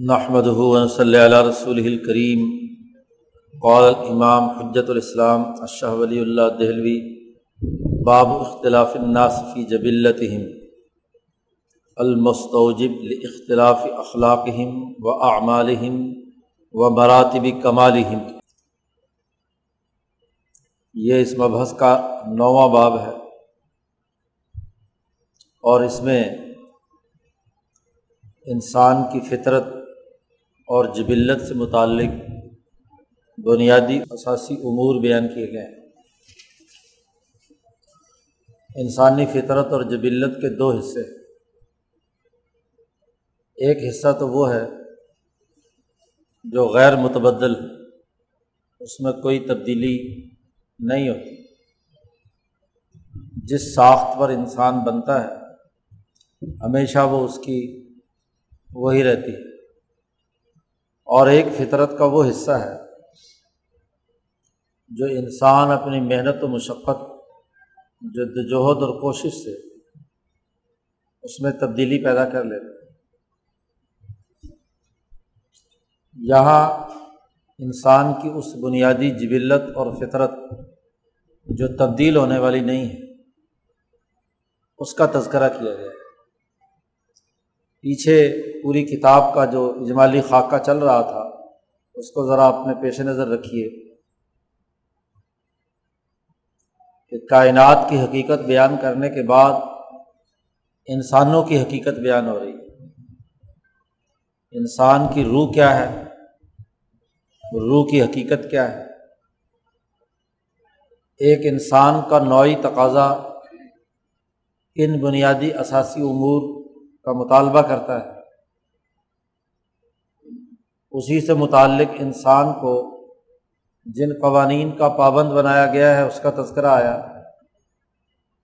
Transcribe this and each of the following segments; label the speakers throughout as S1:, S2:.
S1: نحمد صلی اللہ رسول الکریم قال امام حجت الاسلام اشہ ولی اللہ دہلوی، باب اختلاف الناس فی جبلتہم. المستوجب لاختلاف اخلاقہم و اعمالہم و مراتب کمالہم. یہ اس مبحث کا نواں باب ہے۔ اور اس میں انسان کی فطرت اور جبلت سے متعلق بنیادی اثاثی امور بیان کیے گئے ہیں۔ انسانی فطرت اور جبلت کے دو حصے۔ ایک حصہ تو وہ ہے جو غیر متبدل، اس میں کوئی تبدیلی نہیں ہوتی، جس ساخت پر انسان بنتا ہے، ہمیشہ وہ اس کی وہی رہتی ہے۔ اور ایک فطرت کا وہ حصہ ہے جو انسان اپنی محنت و مشقت جد اور کوشش سے اس میں تبدیلی پیدا کر لیتے یہاں انسان کی اس بنیادی جبلت اور فطرت جو تبدیل ہونے والی نہیں ہے، اس کا تذکرہ کیا گیا ہے۔ پیچھے پوری کتاب کا جو اجمالی خاکہ چل رہا تھا، اس کو ذرا اپنے پیش نظر رکھیے کہ کائنات کی حقیقت بیان کرنے کے بعد انسانوں کی حقیقت بیان ہو رہی ہے۔ انسان کی روح کیا ہے؟ روح کی حقیقت کیا ہے؟ ایک انسان کا نوعی تقاضا ان بنیادی اثاثی امور کا مطالبہ کرتا ہے۔ اسی سے متعلق انسان کو جن قوانین کا پابند بنایا گیا ہے، اس کا تذکرہ آیا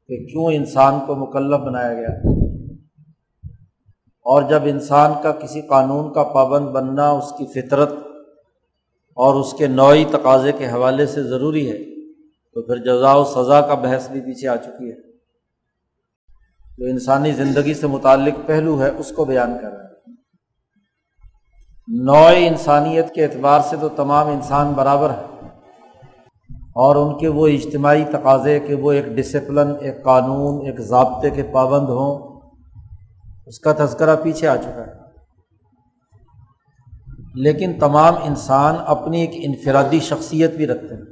S1: کہ کیوں انسان کو مکلف بنایا گیا۔ اور جب انسان کا کسی قانون کا پابند بننا، اس کی فطرت اور اس کے نوعی تقاضے کے حوالے سے ضروری ہے، تو پھر جزا و سزا کا بحث بھی پیچھے آ چکی ہے۔ جو انسانی زندگی سے متعلق پہلو ہے، اس کو بیان کر رہا ہے نوع انسانیت کے اعتبار سے تو تمام انسان برابر ہے اور ان کے وہ اجتماعی تقاضے کہ وہ ایک ڈسپلن ایک قانون، ایک ضابطے کے پابند ہوں، اس کا تذکرہ پیچھے آ چکا ہے۔ لیکن تمام انسان اپنی ایک انفرادی شخصیت بھی رکھتے ہیں۔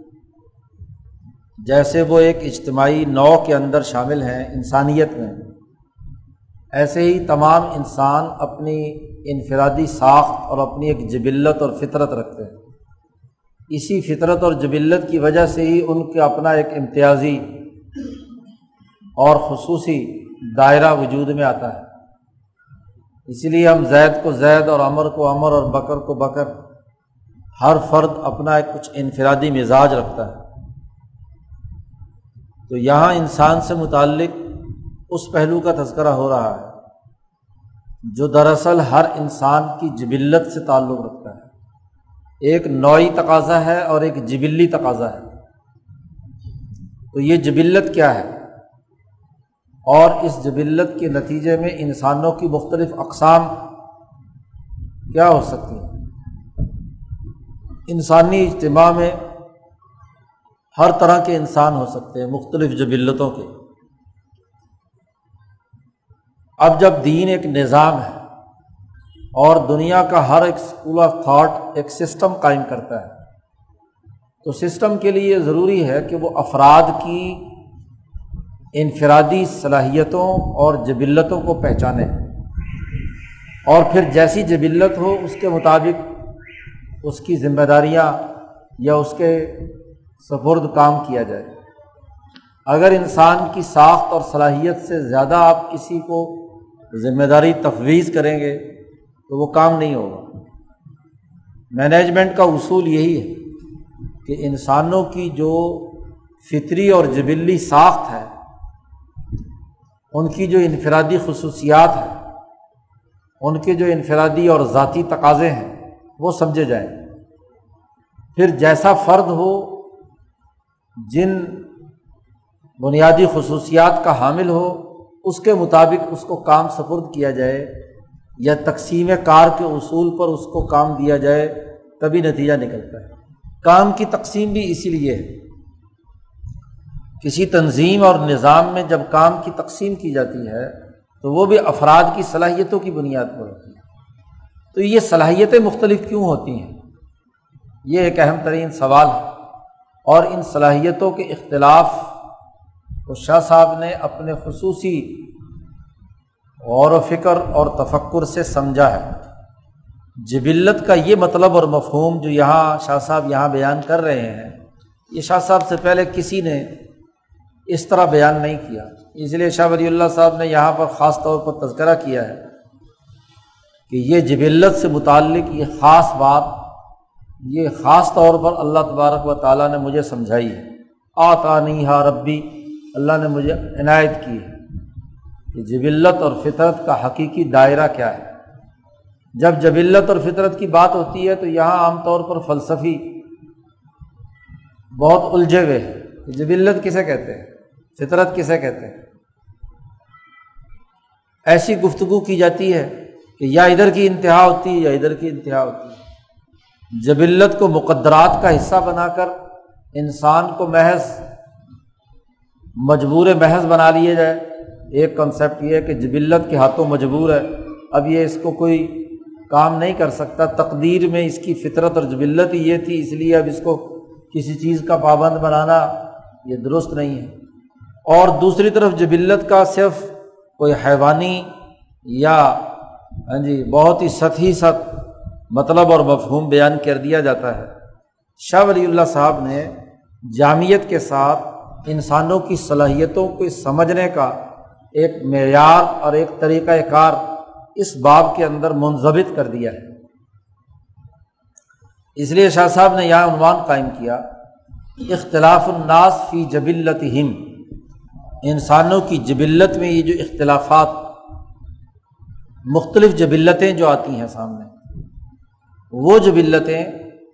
S1: جیسے وہ ایک اجتماعی نو کے اندر شامل ہیں، انسانیت میں۔ ایسے ہی تمام انسان اپنی انفرادی ساخت اور اپنی ایک جبلت اور فطرت رکھتے ہیں۔ اسی فطرت اور جبلت کی وجہ سے ہی ان کا اپنا ایک امتیازی اور خصوصی دائرہ وجود میں آتا ہے۔ اسی لیے ہم زید کو زید اور امر کو امر اور بکر کو بکر، ہر فرد اپنا ایک کچھ انفرادی مزاج رکھتا ہے۔ تو یہاں انسان سے متعلق اس پہلو کا تذکرہ ہو رہا ہے، جو دراصل ہر انسان کی جبلت سے تعلق رکھتا ہے۔ ایک نوعی تقاضا ہے اور ایک جبلی تقاضا ہے۔ تو یہ جبلت کیا ہے؟ اور اس جبلت کے نتیجے میں انسانوں کی مختلف اقسام کیا ہو سکتی ہیں؟ انسانی اجتماع میں ہر طرح کے انسان ہو سکتے ہیں، مختلف جبلتوں کے۔ اب جب دین ایک نظام ہے اور دنیا کا ہر ایک اسکول آف تھاٹ ایک سسٹم قائم کرتا ہے، تو سسٹم کے لیے یہ ضروری ہے کہ وہ افراد کی انفرادی صلاحیتوں اور جبلتوں کو پہچانے۔ اور پھر جیسی جبلت ہو، اس کے مطابق اس کی ذمہ داریاں یا اس کے سفرد کام کیا جائے۔ اگر انسان کی ساخت اور صلاحیت سے زیادہ آپ کسی کو ذمہ داری تفویض کریں گے تو وہ کام نہیں ہوگا۔ مینجمنٹ کا اصول یہی ہے کہ انسانوں کی جو فطری اور جبلی ساخت ہے، ان کی جو انفرادی خصوصیات ہیں، ان کے جو انفرادی اور ذاتی تقاضے ہیں، وہ سمجھے جائیں۔ پھر جیسا فرد ہو، جن بنیادی خصوصیات کا حامل ہو اس کے مطابق اس کو کام سپرد کیا جائے یا تقسیم کار کے اصول پر اس کو کام دیا جائے، تبھی نتیجہ نکلتا ہے۔ کام کی تقسیم بھی اسی لیے ہے۔ کسی تنظیم اور نظام میں جب کام کی تقسیم کی جاتی ہے، تو وہ بھی افراد کی صلاحیتوں کی بنیاد پر ہوتی ہے۔ تو یہ صلاحیتیں مختلف کیوں ہوتی ہیں؟ یہ ایک اہم ترین سوال ہے۔ اور ان صلاحیتوں کے اختلاف کو شاہ صاحب نے اپنے خصوصی غور و فکر اور تفکر سے سمجھا ہے۔ جبلت کا یہ مطلب اور مفہوم جو یہاں شاہ صاحب یہاں بیان کر رہے ہیں، یہ شاہ صاحب سے پہلے کسی نے اس طرح بیان نہیں کیا۔ اس لیے شاہ ولی اللہ صاحب نے یہاں پر خاص طور پر تذکرہ کیا ہے کہ یہ جبلت سے متعلق یہ خاص بات، یہ خاص طور پر اللہ تبارک و تعالیٰ نے مجھے سمجھائی ہے۔ آتا نہیں ہا ربی اللہ نے مجھے عنایت کی ہے کہ جبلت اور فطرت کا حقیقی دائرہ کیا ہے۔ جب جبلت اور فطرت کی بات ہوتی ہے تو یہاں عام طور پر فلسفی بہت الجھے ہوئے ہیں کہ جبلت کسے کہتے ہیں؟ فطرت کسے کہتے ہیں؟ ایسی گفتگو کی جاتی ہے کہ یا ادھر کی انتہا ہوتی ہے یا ادھر کی انتہا ہوتی ہے۔ جبلت کو مقدرات کا حصہ بنا کر انسان کو محض مجبور محض بنا لیے جائے۔ ایک کنسیپٹ یہ ہے کہ جبلت کے ہاتھوں مجبور ہے۔ اب یہ اس کو کوئی کام نہیں کر سکتا۔ تقدیر میں اس کی فطرت اور جبلت ہی یہ تھی، اس لیے اب اس کو کسی چیز کا پابند بنانا یہ درست نہیں ہے۔ اور دوسری طرف جبلت کا صرف کوئی حیوانی یا ہاں جی بہت ہی سطحی سط مطلب اور مفہوم بیان کر دیا جاتا ہے۔ شاہ ولی اللہ صاحب نے جامعت کے ساتھ انسانوں کی صلاحیتوں کو سمجھنے کا ایک معیار اور ایک طریقۂ کار اس باب کے اندر منظمت کر دیا ہے۔ اس لیے شاہ صاحب نے یہاں عنوان قائم کیا، اختلاف الناس فی جبلت ہم انسانوں کی جبلت میں یہ جو اختلافات، مختلف جبلتیں جو آتی ہیں سامنے، وہ جبلتیں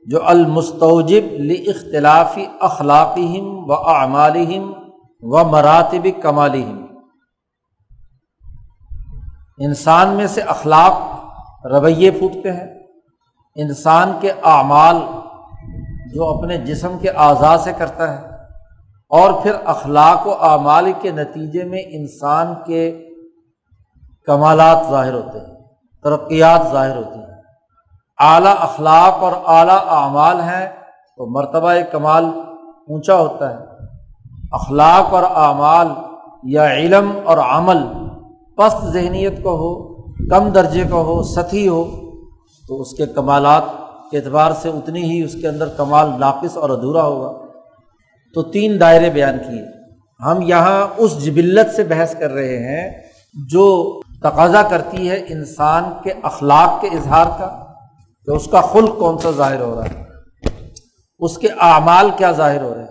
S1: جو المستوجب اختلافی اخلاقی و اعمالہم و مراتب کمالہم۔ انسان میں سے اخلاق رویے پھوٹتے ہیں۔ انسان کے اعمال جو اپنے جسم کے اعضاء سے کرتا ہے، اور پھر اخلاق و اعمال کے نتیجے میں انسان کے کمالات ظاہر ہوتے ہیں، ترقیات ظاہر ہوتی ہیں۔ اعلیٰ اخلاق اور اعلیٰ اعمال ہیں تو مرتبہ کمال اونچا ہوتا ہے۔ اخلاق اور اعمال یا علم اور عمل پست ذہنیت کو ہو، کم درجے کا ہو، سطحی ہو، تو اس کے کمالات کے اعتبار سے اتنی ہی اس کے اندر کمال ناقص اور ادھورا ہوگا۔ تو تین دائرے بیان کیے۔ ہم یہاں اس جبلت سے بحث کر رہے ہیں جو تقاضا کرتی ہے انسان کے اخلاق کے اظہار کا۔ کہ اس کا خلق کون سا ظاہر ہو رہا ہے؟ اس کے اعمال کیا ظاہر ہو رہے ہیں؟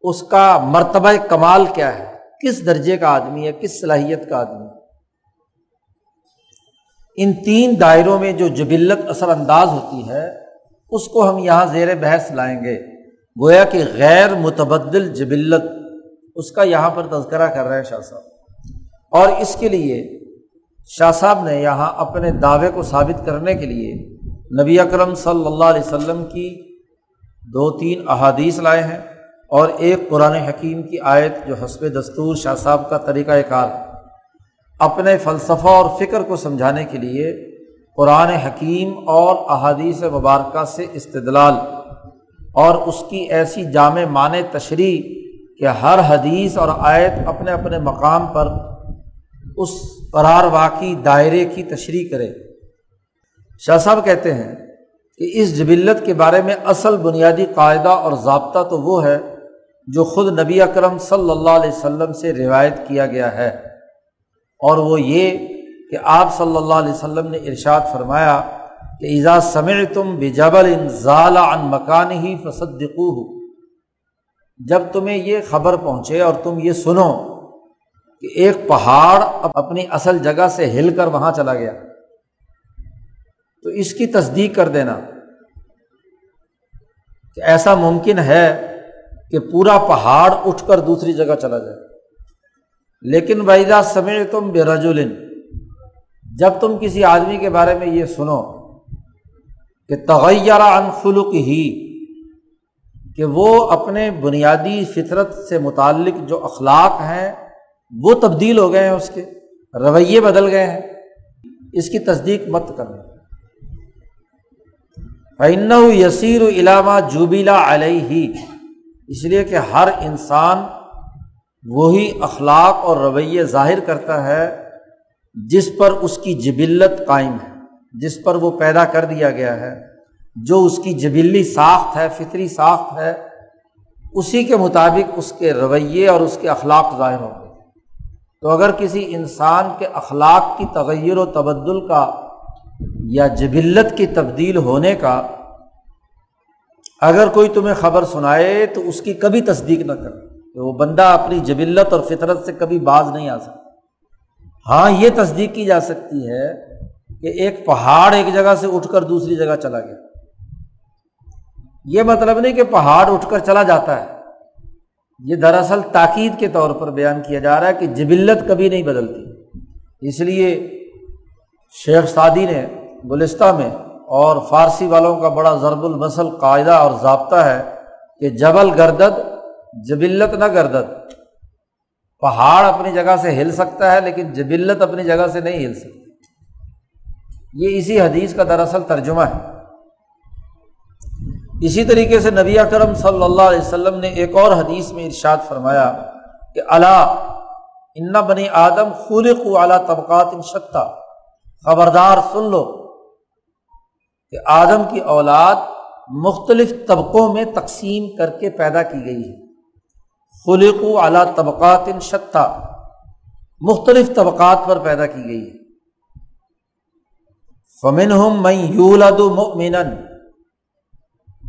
S1: اس کا مرتبہ کمال کیا ہے؟ کس درجے کا آدمی ہے؟ کس صلاحیت کا آدمی ہے؟ ان تین دائروں میں جو جبلت اثر انداز ہوتی ہے، اس کو ہم یہاں زیر بحث لائیں گے۔ گویا کہ غیر متبدل جبلت، اس کا یہاں پر تذکرہ کر رہے ہیں شاہ صاحب۔ اور اس کے لیے شاہ صاحب نے یہاں اپنے دعوے کو ثابت کرنے کے لیے نبی اکرم صلی اللہ علیہ وسلم کی دو تین احادیث لائے ہیں اور ایک قرآن حکیم کی آیت جو حسب دستور شاہ صاحب کا طریقۂ کار اپنے فلسفہ اور فکر کو سمجھانے کے لیے قرآن حکیم اور احادیث مبارکہ سے استدلال اور اس کی ایسی جامع معنی تشریح کہ ہر حدیث اور آیت اپنے اپنے مقام پر اس قرار واقعی دائرے کی تشریح کرے۔ شاہ صاحب کہتے ہیں کہ اس جبلت کے بارے میں اصل بنیادی قاعدہ اور ضابطہ تو وہ ہے جو خود نبی اکرم صلی اللہ علیہ وسلم سے روایت کیا گیا ہے۔ اور وہ یہ کہ آپ صلی اللہ علیہ وسلم نے ارشاد فرمایا کہ ایزا سمع تم بجبل ضال ان مکان ہی فصدقو ہو جب تمہیں یہ خبر پہنچے اور تم یہ سنو کہ ایک پہاڑ اپنی اصل جگہ سے ہل کر وہاں چلا گیا۔ تو اس کی تصدیق کر دینا کہ ایسا ممکن ہے کہ پورا پہاڑ اٹھ کر دوسری جگہ چلا جائے۔ لیکن وحیدہ سمے تم بے رجولن جب تم کسی آدمی کے بارے میں یہ سنو کہ تغیر عن ہی کہ وہ اپنے بنیادی فطرت سے متعلق جو اخلاق ہیں، وہ تبدیل ہو گئے ہیں، اس کے رویے بدل گئے ہیں، اس کی تصدیق مت کرنا۔ فن یسیر علامہ جوبیلا علیہ ہی اس لیے کہ ہر انسان وہی اخلاق اور رویے ظاہر کرتا ہے جس پر اس کی جبلت قائم ہے، جس پر وہ پیدا کر دیا گیا ہے۔ جو اس کی جبلی ساخت ہے، فطری ساخت ہے، اسی کے مطابق اس کے رویے اور اس کے اخلاق ظاہر ہوں گے۔ تو اگر کسی انسان کے اخلاق کی تغیر و تبدل کا یا جبلت کی تبدیل ہونے کا اگر کوئی تمہیں خبر سنائے تو اس کی کبھی تصدیق نہ کر کہ وہ بندہ اپنی جبلت اور فطرت سے کبھی باز نہیں آ سکتا۔ ہاں یہ تصدیق کی جا سکتی ہے کہ ایک پہاڑ ایک جگہ سے اٹھ کر دوسری جگہ چلا گیا۔ یہ مطلب نہیں کہ پہاڑ اٹھ کر چلا جاتا ہے۔ یہ دراصل تاکید کے طور پر بیان کیا جا رہا ہے کہ جبلت کبھی نہیں بدلتی۔ اس لیے شیخ سعدی نے گلستہ میں اور فارسی والوں کا بڑا ضرب المسل قاعدہ اور ضابطہ ہے کہ جبل گردد، جبلت نہ گردد۔ پہاڑ اپنی جگہ سے ہل سکتا ہے لیکن جبلت اپنی جگہ سے نہیں ہل سکتی یہ اسی حدیث کا دراصل ترجمہ ہے۔ اسی طریقے سے نبی اکرم صلی اللہ علیہ وسلم نے ایک اور حدیث میں ارشاد فرمایا کہ اللہ ان بنی آدم خلق اعلیٰ طبقات ان شکتا خبردار سن لو کہ آدم کی اولاد مختلف طبقوں میں تقسیم کر کے پیدا کی گئی ہے۔ خلق اعلیٰ طبقات ان مختلف طبقات پر پیدا کی گئی ہے۔ فمن ہوں میں یولاد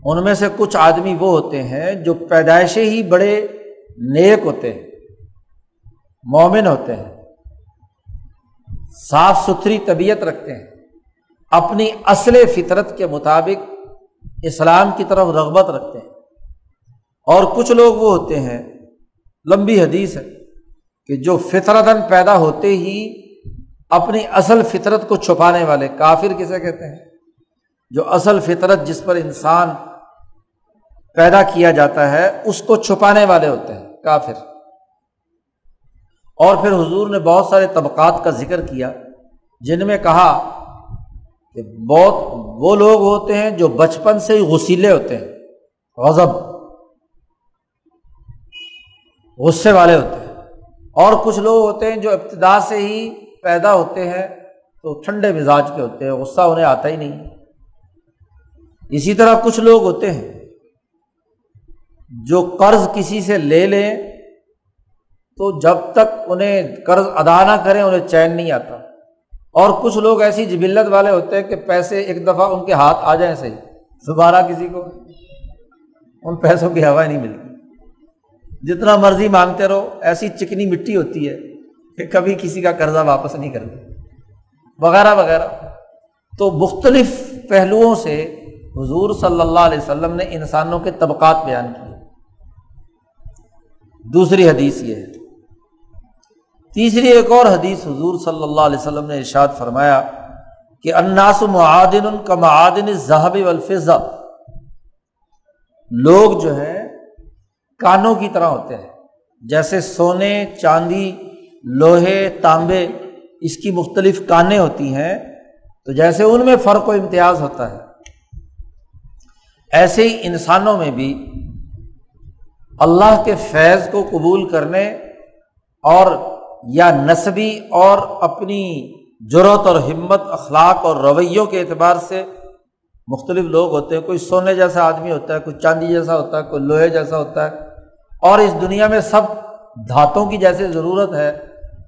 S1: ان میں سے کچھ آدمی وہ ہوتے ہیں جو پیدائش ہی بڑے نیک ہوتے ہیں، مومن ہوتے ہیں۔ صاف ستھری طبیعت رکھتے ہیں۔ اپنی اصل فطرت کے مطابق اسلام کی طرف رغبت رکھتے ہیں۔ اور کچھ لوگ وہ ہوتے ہیں، لمبی حدیث ہے کہ جو فطرتن پیدا ہوتے ہی اپنی اصل فطرت کو چھپانے والے، کافر کسے کہتے ہیں؟ جو اصل فطرت جس پر انسان پیدا کیا جاتا ہے، اس کو چھپانے والے ہوتے ہیں، کافر۔ اور پھر حضور نے بہت سارے طبقات کا ذکر کیا، جن میں کہا کہ بہت وہ لوگ ہوتے ہیں جو بچپن سے ہی غسیلے ہوتے ہیں، غضب، غصے والے ہوتے ہیں۔ اور کچھ لوگ ہوتے ہیں جو ابتدا سے ہی پیدا ہوتے ہیں تو ٹھنڈے مزاج کے ہوتے ہیں، غصہ انہیں آتا ہی نہیں۔ اسی طرح کچھ لوگ ہوتے ہیں جو قرض کسی سے لے لیں تو جب تک انہیں قرض ادا نہ کریں، انہیں چین نہیں آتا۔ اور کچھ لوگ ایسی جبلت والے ہوتے ہیں کہ پیسے ایک دفعہ ان کے ہاتھ آ جائیں صحیح۔ دوبارہ کسی کو ان پیسوں کی ہوا نہیں ملتی۔ جتنا مرضی مانگتے رہو، ایسی چکنی مٹی ہوتی ہے کہ کبھی کسی کا قرضہ واپس نہیں کرتے۔ وغیرہ وغیرہ۔ تو مختلف پہلوؤں سے حضور صلی اللہ علیہ وسلم نے انسانوں کے طبقات بیان کیے۔ دوسری حدیث یہ ہے۔ تیسری ایک اور حدیث حضور صلی اللہ علیہ وسلم نے ارشاد فرمایا کہ اناس معدن کا معدن ذہب الفظ لوگ جو ہے کانوں کی طرح ہوتے ہیں۔ جیسے سونے، چاندی، لوہے، تانبے، اس کی مختلف کانیں ہوتی ہیں۔ تو جیسے ان میں فرق و امتیاز ہوتا ہے۔ ایسے ہی انسانوں میں بھی اللہ کے فیض کو قبول کرنے اور یا نصبی اور اپنی ضرورت اور ہمت، اخلاق اور رویوں کے اعتبار سے مختلف لوگ ہوتے ہیں۔ کوئی سونے جیسا آدمی ہوتا ہے، کوئی چاندی جیسا ہوتا ہے، کوئی لوہے جیسا ہوتا ہے۔ اور اس دنیا میں سب دھاتوں کی جیسے ضرورت ہے،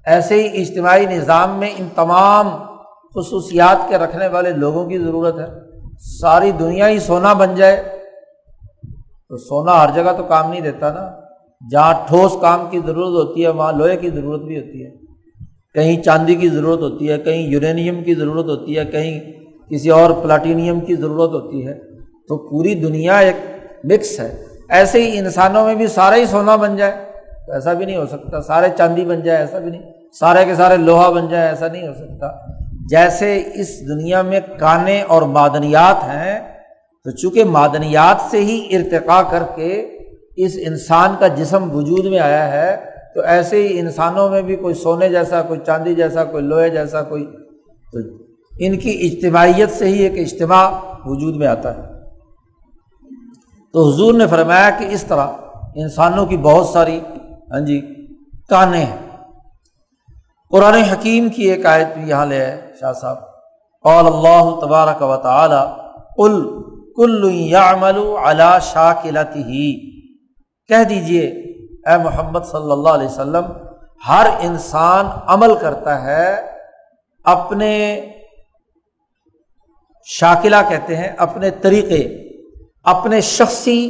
S1: ایسے ہی اجتماعی نظام میں ان تمام خصوصیات کے رکھنے والے لوگوں کی ضرورت ہے۔ ساری دنیا ہی سونا بن جائے تو سونا ہر جگہ تو کام نہیں دیتا نا۔ جہاں ٹھوس کام کی ضرورت ہوتی ہے، وہاں لوہے کی ضرورت بھی ہوتی ہے۔ کہیں چاندی کی ضرورت ہوتی ہے، کہیں یورینیم کی ضرورت ہوتی ہے، کہیں کسی اور پلاٹینیم کی ضرورت ہوتی ہے۔ تو پوری دنیا ایک مکس ہے۔ ایسے ہی انسانوں میں بھی سارا ہی سونا بن جائے، تو ایسا بھی نہیں ہو سکتا۔ سارے چاندی بن جائے، ایسا بھی نہیں۔ سارے کے سارے لوہا بن جائے، ایسا نہیں ہو سکتا۔ جیسے اس دنیا میں کانے اور معدنیات ہیں، تو چونکہ معدنیات سے ہی ارتقا کر کے اس انسان کا جسم وجود میں آیا ہے تو ایسے ہی انسانوں میں بھی کوئی سونے جیسا، کوئی چاندی جیسا، کوئی لوہے جیسا، کوئی تو ان کی اجتماعیت سے ہی ایک اجتماع وجود میں آتا ہے۔ تو حضور نے فرمایا کہ اس طرح انسانوں کی بہت ساری ہاں جی کانیں ہیں۔ قرآن حکیم کی ایک آیت بھی یہاں لے ہے شاہ صاحب۔ قال اللہ تبارک و تعالی کل کل یعمل علی شاکلتی ہی کہہ دیجیے، اے محمد صلی اللہ علیہ وسلم، ہر انسان عمل کرتا ہے، اپنے شاکلہ کہتے ہیں، اپنے طریقے، اپنے شخصی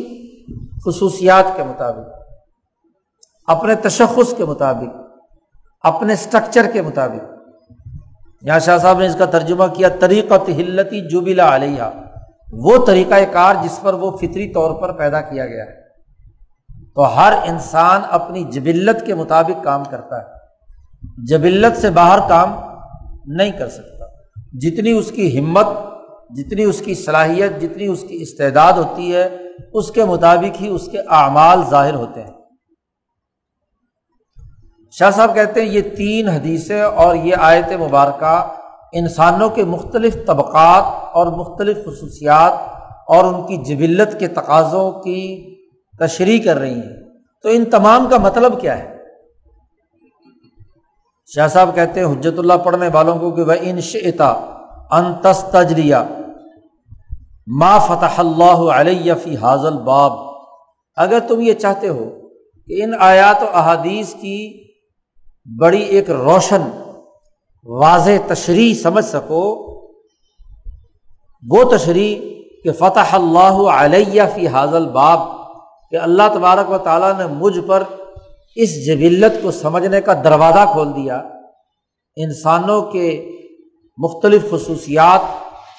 S1: خصوصیات کے مطابق، اپنے تشخص کے مطابق، اپنے اسٹرکچر کے مطابق۔ یہاں شاہ صاحب نے اس کا ترجمہ کیا طریقہ تہلتی جوبلا علیہ وہ طریقہ کار جس پر وہ فطری طور پر پیدا کیا گیا ہے۔ تو ہر انسان اپنی جبلت کے مطابق کام کرتا ہے۔ جبلت سے باہر کام نہیں کر سکتا۔ جتنی اس کی ہمت، جتنی اس کی صلاحیت، جتنی اس کی استعداد ہوتی ہے، اس کے مطابق ہی اس کے اعمال ظاہر ہوتے ہیں۔ شاہ صاحب کہتے ہیں، یہ تین حدیثیں اور یہ آیت مبارکہ انسانوں کے مختلف طبقات اور مختلف خصوصیات اور ان کی جبلت کے تقاضوں کی تشریح کر رہی ہیں۔ تو ان تمام کا مطلب کیا ہے؟ شاہ صاحب کہتے ہیں، حجت اللہ پڑھنے والوں کو کہ وہ ان شعتا انتس تجریہ ما فتح اللہ علیہ فی حاضل باب اگر تم یہ چاہتے ہو کہ ان آیات و احادیث کی بڑی ایک روشن، واضح تشریح سمجھ سکو، وہ تشریح کہ فتح اللہ علیہ فی حاضل باب کہ اللہ تبارک و تعالیٰ نے مجھ پر اس جبلت کو سمجھنے کا دروازہ کھول دیا۔ انسانوں کے مختلف خصوصیات،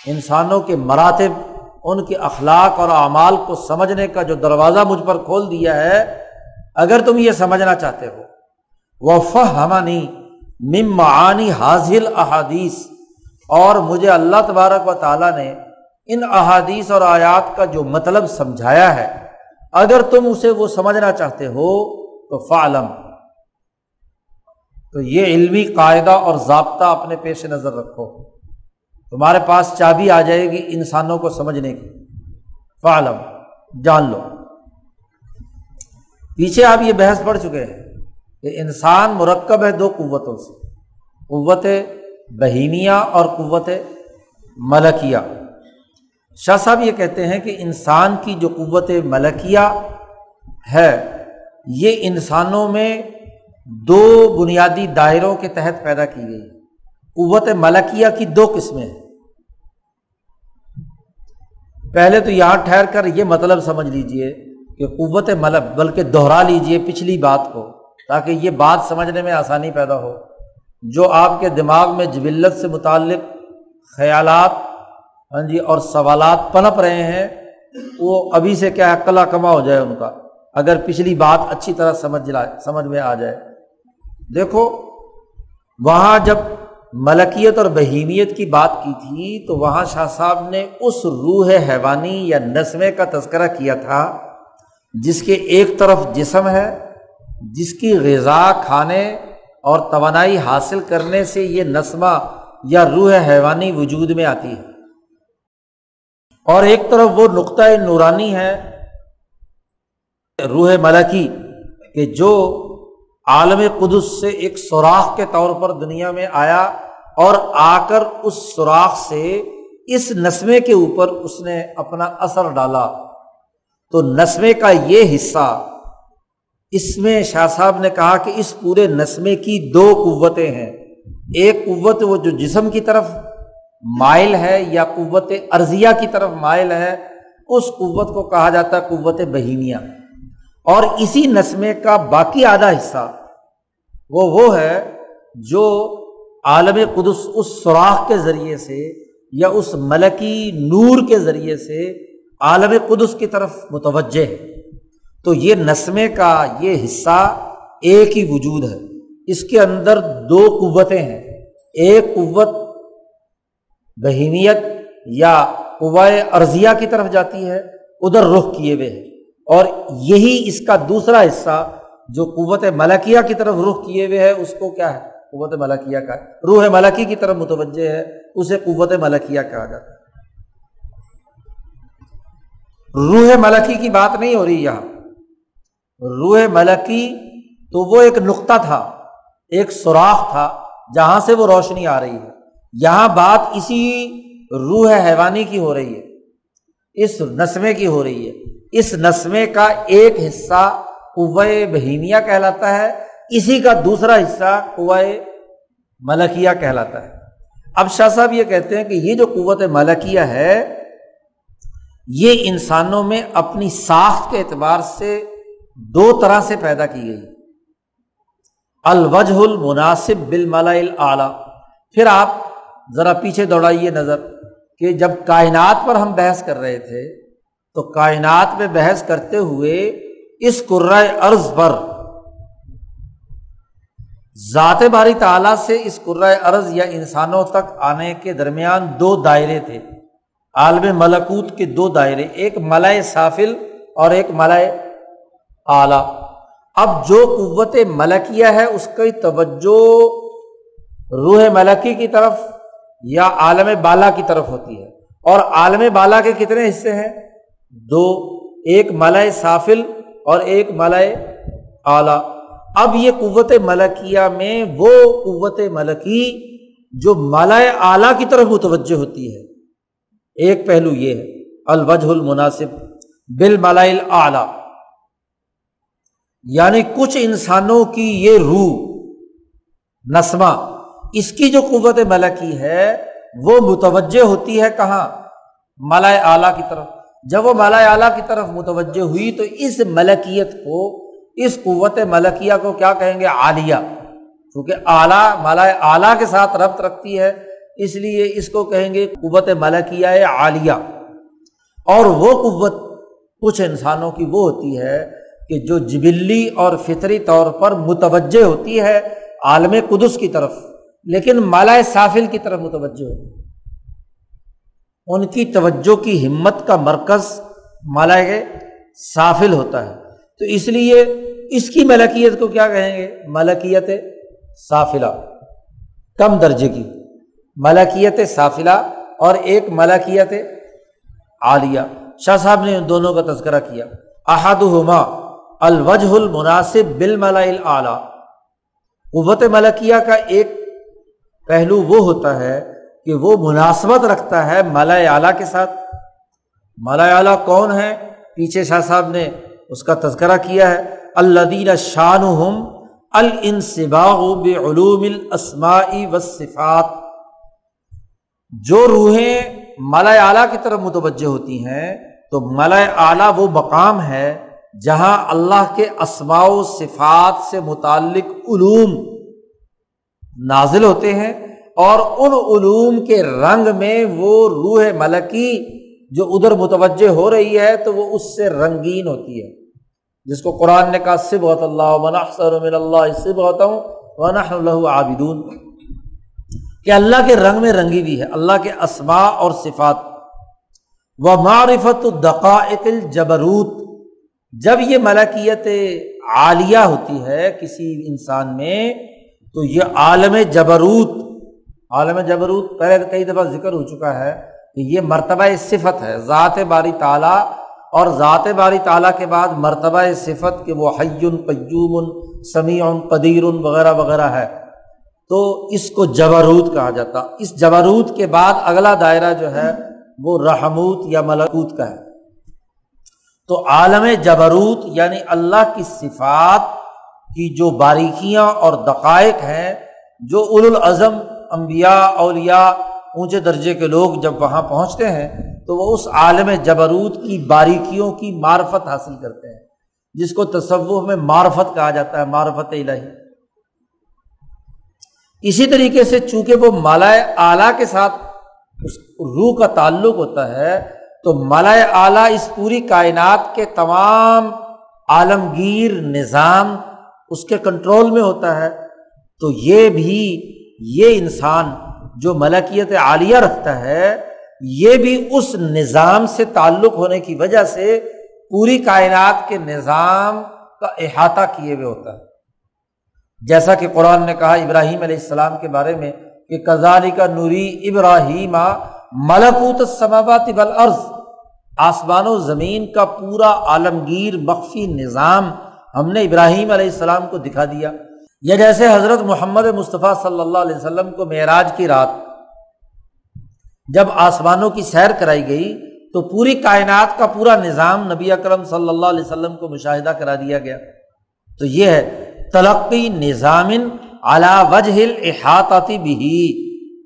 S1: انسانوں کے مراتب، ان کے اخلاق اور اعمال کو سمجھنے کا جو دروازہ مجھ پر کھول دیا ہے، اگر تم یہ سمجھنا چاہتے ہو۔ وہ فہمانی مم معانی حاضل احادیث اور مجھے اللہ تبارک و تعالیٰ نے ان احادیث اور آیات کا جو مطلب سمجھایا ہے۔ اگر تم اسے وہ سمجھنا چاہتے ہو تو فعلم۔ تو یہ علمی قاعدہ اور ضابطہ اپنے پیش نظر رکھو۔ تمہارے پاس چابی آ جائے گی انسانوں کو سمجھنے کی۔ فعلم۔ جان لو۔ پیچھے آپ یہ بحث پڑھ چکے ہیں کہ انسان مرکب ہے دو قوتوں سے۔ قوت بہیمیا اور قوت ملکیہ۔ شاہ صاحب یہ کہتے ہیں کہ انسان کی جو قوت ملکیہ ہے، یہ انسانوں میں دو بنیادی دائروں کے تحت پیدا کی گئی۔ قوت ملکیہ کی دو قسمیں ہیں۔ پہلے تو یہاں ٹھہر کر یہ مطلب سمجھ لیجیے کہ قوت ملک، بلکہ دوہرا لیجیے پچھلی بات کو، تاکہ یہ بات سمجھنے میں آسانی پیدا ہو۔ جو آپ کے دماغ میں جبلت سے متعلق خیالات ہاں جی اور سوالات پنپ رہے ہیں، وہ ابھی سے کیا ہے، کلا کما ہو جائے ان کا۔ اگر پچھلی بات اچھی طرح سمجھ لائے سمجھ میں آ جائے۔ دیکھو، وہاں جب ملکیت اور بہیمیت کی بات کی تھی، تو وہاں شاہ صاحب نے اس روح حیوانی یا نسمے کا تذکرہ کیا تھا، جس کے ایک طرف جسم ہے، جس کی غذا کھانے اور توانائی حاصل کرنے سے یہ نسمہ یا روح حیوانی وجود میں آتی ہے۔ اور ایک طرف وہ نقطۂ نورانی ہے روح ملکی کہ جو عالم قدس سے ایک سوراخ کے طور پر دنیا میں آیا اور آ کر اس سوراخ سے اس نسمے کے اوپر اس نے اپنا اثر ڈالا۔ تو نسمے کا یہ حصہ، اس میں شاہ صاحب نے کہا کہ اس پورے نسمے کی دو قوتیں ہیں۔ ایک قوت وہ جو جسم کی طرف مائل ہے یا قوت ارضیہ کی طرف مائل ہے، اس قوت کو کہا جاتا ہے قوت بہیمیا۔ اور اسی نسمے کا باقی آدھا حصہ، وہ وہ ہے جو عالم قدس اس سوراخ کے ذریعے سے یا اس ملکی نور کے ذریعے سے عالم قدس کی طرف متوجہ ہے۔ تو یہ نسمے کا یہ حصہ ایک ہی وجود ہے۔ اس کے اندر دو قوتیں ہیں۔ ایک قوت بہیمیت یا قوائے ارضیہ کی طرف جاتی ہے، ادھر رخ کیے ہوئے ہے اور یہی اس کا دوسرا حصہ جو قوت ملکیہ کی طرف رخ کیے ہوئے ہے، اس کو کیا ہے؟ قوت ملکیہ کا۔ روح ملکی کی طرف متوجہ ہے، اسے قوت ملکیہ کہا جاتا ہے۔ روح ملکی کی بات نہیں ہو رہی یہاں۔ روح ملکی تو وہ ایک نقطہ تھا، ایک سوراخ تھا، جہاں سے وہ روشنی آ رہی ہے۔ یہاں بات اسی روح حیوانی کی ہو رہی ہے، اس نسمے کی ہو رہی ہے۔ اس نسمے کا ایک حصہ قوائے بہیمیا کہلاتا ہے، اسی کا دوسرا حصہ قوائے ملکیہ کہلاتا ہے۔ اب شاہ صاحب یہ کہتے ہیں کہ یہ جو قوت ملکیہ ہے، یہ انسانوں میں اپنی ساخت کے اعتبار سے دو طرح سے پیدا کی گئی۔ الوجہ المناسب بال ملا پھر آپ ذرا پیچھے دوڑائیے نظر کہ جب کائنات پر ہم بحث کر رہے تھے تو کائنات میں بحث کرتے ہوئے اس قرائے ارض پر ذات باری تعالیٰ سے اس قرائے ارض یا انسانوں تک آنے کے درمیان دو دائرے تھے۔ عالم ملکوت کے دو دائرے، ایک ملائے سافل اور ایک ملائے اعلی۔ اب جو قوت ملکیہ ہے، اس کی توجہ روح ملکی کی طرف یا عالم بالا کی طرف ہوتی ہے۔ اور عالم بالا کے کتنے حصے ہیں؟ دو، ایک ملائے سافل اور ایک ملائے اعلی۔ اب یہ قوت ملکیہ میں وہ قوت ملکی جو ملائے اعلیٰ کی طرف متوجہ ہوتی ہے۔ ایک پہلو یہ ہے، الوجہ المناسب بل ملائل اعلی یعنی کچھ انسانوں کی یہ روح نسمہ اس کی جو قوت ملکی ہے، وہ متوجہ ہوتی ہے کہاں؟ ملائے اعلیٰ کی طرف۔ جب وہ ملائے اعلیٰ کی طرف متوجہ ہوئی تو اس ملکیت کو، اس قوت ملکیہ کو کیا کہیں گے؟ عالیہ۔ کیونکہ اعلیٰ، ملائے اعلیٰ کے ساتھ ربط رکھتی ہے، اس لیے اس کو کہیں گے قوت ملکیہ عالیہ۔ اور وہ قوت کچھ انسانوں کی وہ ہوتی ہے کہ جو جبلی اور فطری طور پر متوجہ ہوتی ہے عالم قدس کی طرف۔ لیکن مالا سافل کی طرف متوجہ ہے۔ ان کی توجہ کی ہمت کا مرکز مالا سافل ہوتا ہے۔ تو اس لیے اس کی ملکیت کو کیا کہیں گے؟ ملکیت سافلہ۔ کم درجے کی۔ ملکیت سافلہ اور ایک ملکیت عالیہ۔ شاہ صاحب نے ان دونوں کا تذکرہ کیا۔ احد ہما الوجہ المناسب بل اعلیٰ۔ قوت ملکیہ کا ایک پہلو وہ ہوتا ہے کہ وہ مناسبت رکھتا ہے ملا اعلیٰ کے ساتھ۔ ملا اعلیٰ کون ہے پیچھے شاہ صاحب نے اس کا تذکرہ کیا ہے۔ اللہ دین شان الانصباغ بعلوم الاسماء والصفات۔ جو روحیں ملا اعلیٰ کی طرف متوجہ ہوتی ہیں، تو ملا اعلیٰ وہ مقام ہے جہاں اللہ کے اسماع و صفات سے متعلق علوم نازل ہوتے ہیں اور ان علوم کے رنگ میں وہ روح ملکی جو ادھر متوجہ ہو رہی ہے تو وہ اس سے رنگین ہوتی ہے۔ جس کو قرآن نے کہا سب اللہ اللہ سب ہوتا ہوں اللہ عابدون کہ اللہ کے رنگ میں رنگی ہوئی ہے، اللہ کے اسما اور صفات۔ و معرفت دقائق الجبروت، جب یہ ملکیت عالیہ ہوتی ہے کسی انسان میں تو یہ عالم جبروت عالم جبروت پہلے کئی دفعہ ذکر ہو چکا ہے کہ یہ مرتبہ صفت ہے، ذات باری تعالیٰ اور ذات باری تعالیٰ کے بعد مرتبہ صفت کہ وہ حیون قیوم سمیع قدیر وغیرہ وغیرہ ہے۔ تو اس کو جبروت کہا جاتا۔ اس جبروت کے بعد اگلا دائرہ جو ہے وہ رحموت یا ملکوت کا ہے۔ تو عالم جبروت یعنی اللہ کی صفات کی جو باریکیاں اور دقائق ہیں، جو اول الازم امبیا اولیا اونچے درجے کے لوگ جب وہاں پہنچتے ہیں، تو وہ اس عالم جبروت کی باریکیوں کی معرفت حاصل کرتے ہیں، جس کو تصوف میں معرفت کہا جاتا ہے، معرفت الہی۔ اسی طریقے سے چونکہ وہ مالا اعلیٰ کے ساتھ اس روح کا تعلق ہوتا ہے، تو مالا اعلیٰ اس پوری کائنات کے تمام عالمگیر نظام اس کے کنٹرول میں ہوتا ہے، تو یہ بھی یہ انسان جو ملکیت عالیہ رکھتا ہے، یہ بھی اس نظام سے تعلق ہونے کی وجہ سے پوری کائنات کے نظام کا احاطہ کیے ہوئے ہوتا ہے۔ جیسا کہ قرآن نے کہا ابراہیم علیہ السلام کے بارے میں کہ کزالی کا نوری ابراہیم ملکوت سماوات بالارض آسمان و زمین کا پورا عالمگیر مخفی نظام ہم نے ابراہیم علیہ السلام کو دکھا دیا۔ یا جیسے حضرت محمد مصطفیٰ صلی اللہ علیہ وسلم کو معراج کی رات جب آسمانوں کی سیر کرائی گئی تو پوری کائنات کا پورا نظام نبی اکرم صلی اللہ علیہ وسلم کو مشاہدہ کرا دیا گیا۔ تو یہ ہے، تلقی نظام اعلی وجہ احاطاتی بھی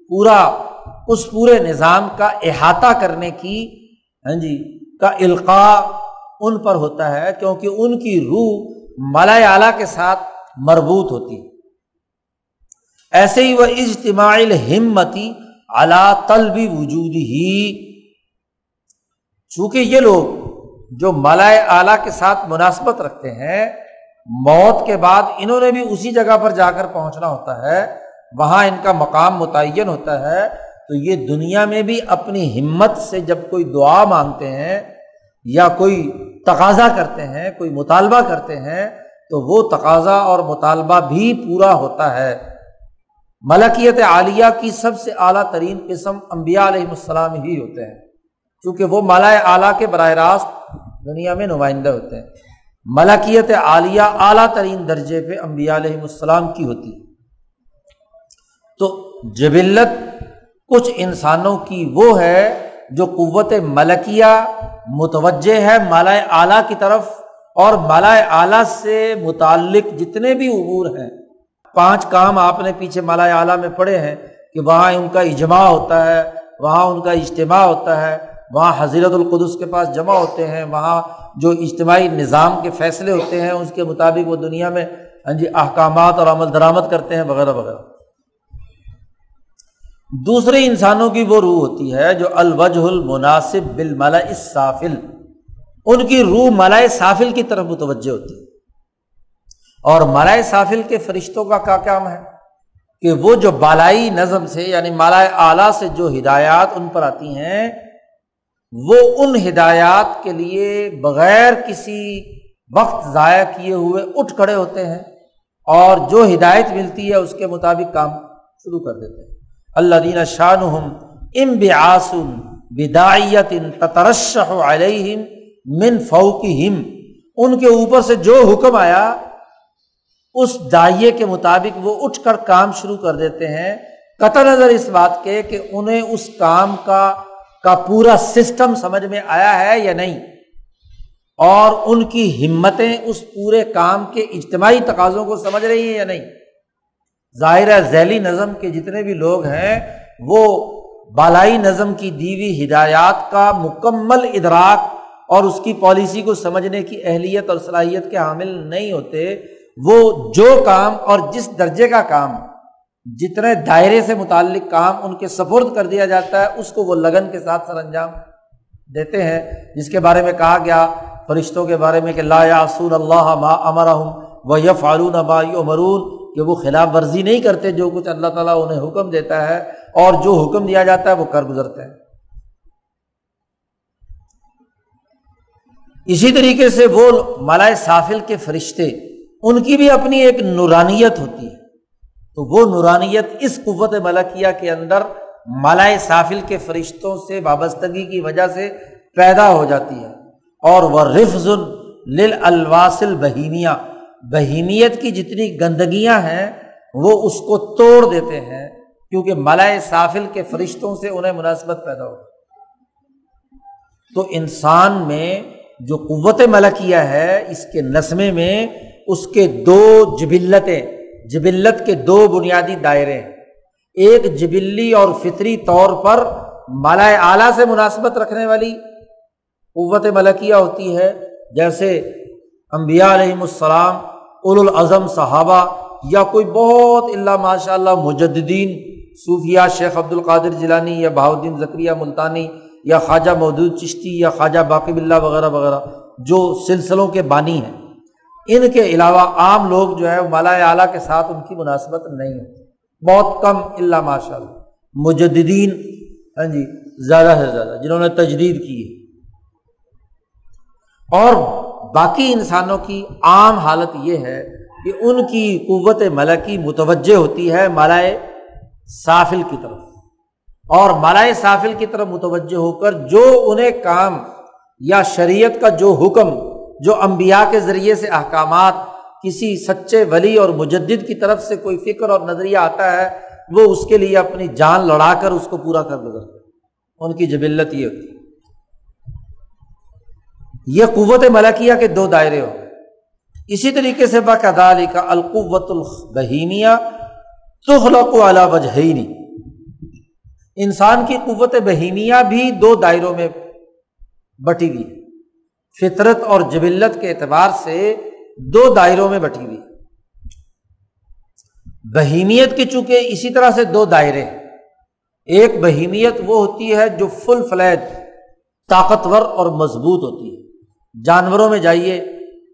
S1: پورا، اس پورے نظام کا احاطہ کرنے کی ہاں جی کا القاع ان پر ہوتا ہے، کیونکہ ان کی روح ملا اعلیٰ کے ساتھ مربوط ہوتی ایسے ہی وہ اجتماعی ہمتی اللہ طلبی وجود ہی۔ چونکہ یہ لوگ جو ملائے اعلیٰ کے ساتھ مناسبت رکھتے ہیں، موت کے بعد انہوں نے بھی اسی جگہ پر جا کر پہنچنا ہوتا ہے، وہاں ان کا مقام متعین ہوتا ہے۔ تو یہ دنیا میں بھی اپنی ہمت سے جب کوئی دعا مانگتے ہیں یا کوئی تقاضا کرتے ہیں، کوئی مطالبہ کرتے ہیں، تو وہ تقاضا اور مطالبہ بھی پورا ہوتا ہے۔ ملکیت عالیہ کی سب سے اعلیٰ ترین قسم امبیا علیہ السلام ہی ہوتے ہیں۔ کیونکہ وہ مالا اعلیٰ کے براہ راست دنیا میں نمائندہ ہوتے ہیں۔ ملکیت عالیہ اعلیٰ ترین درجے پہ امبیا علیہ السلام کی ہوتی ہے۔ تو جبلت کچھ انسانوں کی وہ ہے جو قوت ملکیہ متوجہ ہے مالا اعلیٰ کی طرف اور مالا اعلیٰ سے متعلق جتنے بھی عبور ہیں۔ پانچ کام آپ نے پیچھے مالا اعلیٰ میں پڑھے ہیں کہ وہاں ان کا اجماع ہوتا ہے، وہاں ان کا اجتماع ہوتا ہے، وہاں حضیرت القدس کے پاس جمع ہوتے ہیں، وہاں جو اجتماعی نظام کے فیصلے ہوتے ہیں، اس کے مطابق وہ دنیا میں ہاں جی احکامات اور عمل درآمد کرتے ہیں، وغیرہ وغیرہ۔ دوسرے انسانوں کی وہ روح ہوتی ہے جو الوجہ المناسب بال ملا صافل ان کی روح ملائے سافل کی طرف متوجہ ہوتی ہے۔ اور ملائے سافل کے فرشتوں کا کیا کام ہے؟ کہ وہ جو بالائی نظم سے یعنی مالائے اعلیٰ سے جو ہدایات ان پر آتی ہیں، وہ ان ہدایات کے لیے بغیر کسی وقت ضائع کیے ہوئے اٹھ کھڑے ہوتے ہیں اور جو ہدایت ملتی ہے اس کے مطابق کام شروع کر دیتے ہیں۔ اللہ دین شان ام بآسن بدایت تترش علیہم من فوقہم ان کے اوپر سے جو حکم آیا، اس دائیے کے مطابق وہ اٹھ کر کام شروع کر دیتے ہیں۔ قطع نظر اس بات کے کہ انہیں اس کام کا کا پورا سسٹم سمجھ میں آیا ہے یا نہیں۔ اور ان کی ہمتیں اس پورے کام کے اجتماعی تقاضوں کو سمجھ رہی ہیں یا نہیں۔ ظاہر ذیلی نظم کے جتنے بھی لوگ ہیں، وہ بالائی نظم کی دیوی ہدایات کا مکمل ادراک اور اس کی پالیسی کو سمجھنے کی اہلیت اور صلاحیت کے حامل نہیں ہوتے۔ وہ جو کام اور جس درجے کا کام، جتنے دائرے سے متعلق کام ان کے سفرد کر دیا جاتا ہے، اس کو وہ لگن کے ساتھ سر انجام دیتے ہیں۔ جس کے بارے میں کہا گیا، فرشتوں کے بارے میں کہ لا یاسون اللہ ما امر و یف فارون مرون کہ وہ خلاف ورزی نہیں کرتے، جو کچھ اللہ تعالیٰ انہیں حکم دیتا ہے اور جو حکم دیا جاتا ہے وہ کر گزرتے ہیں۔ اسی طریقے سے وہ ملائے سافل کے فرشتے، ان کی بھی اپنی ایک نورانیت ہوتی ہے۔ تو وہ نورانیت اس قوت ملکیہ کے اندر ملائے سافل کے فرشتوں سے وابستگی کی وجہ سے پیدا ہو جاتی ہے۔ اور وہ رفظ الواصل بہیمیا بہیمیت کی جتنی گندگیاں ہیں، وہ اس کو توڑ دیتے ہیں کیونکہ ملائے سافل کے فرشتوں سے انہیں مناسبت پیدا ہو تو انسان میں جو قوت ملکیہ ہے، اس کے نسمے میں اس کے دو جبلتیں، جبلت کے دو بنیادی دائرے ہیں۔ ایک جبلی اور فطری طور پر مالا اعلیٰ سے مناسبت رکھنے والی قوت ملکیہ ہوتی ہے، جیسے امبیا علیہم السلام الاظم صحابہ یا کوئی بہت اللہ ماشاء اللہ مجدین صوفیہ شیخ عبد القادر جیلانی یا بہاؤدین ذکریہ ملتانی یا خواجہ مودود چشتی یا خواجہ باقی اللہ وغیرہ وغیرہ، جو سلسلوں کے بانی ہیں۔ ان کے علاوہ عام لوگ جو ہے مالا اعلیٰ کے ساتھ ان کی مناسبت نہیں ہوتی بہت کم اللہ ماشاء اللہ مجدین ہاں جی زیادہ سے زیادہ، جنہوں نے تجدید کی ہے۔ اور باقی انسانوں کی عام حالت یہ ہے کہ ان کی قوت ملکی متوجہ ہوتی ہے مالائے سافل کی طرف۔ اور مالائے سافل کی طرف متوجہ ہو کر جو انہیں کام یا شریعت کا جو حکم، جو امبیا کے ذریعے سے احکامات کسی سچے ولی اور مجدد کی طرف سے کوئی فکر اور نظریہ آتا ہے، وہ اس کے لیے اپنی جان لڑا کر اس کو پورا کر گزرتے ان کی جبلت یہ ہوتی ہے۔ یہ قوت ملکیہ کے دو دائرے ہو گئے اسی طریقے سے باقاعدہ کا القوت البہیمیا تخلق والا وجہینی انسان کی قوت بہیمیا بھی دو دائروں میں بٹی ہوئی فطرت اور جبلت کے اعتبار سے دو دائروں میں بٹی ہوئی بہیمیت کے چونکہ اسی طرح سے دو دائرے ہیں۔ ایک بہیمیت وہ ہوتی ہے جو فل فلیج، طاقتور اور مضبوط ہوتی ہے۔ جانوروں میں جائیے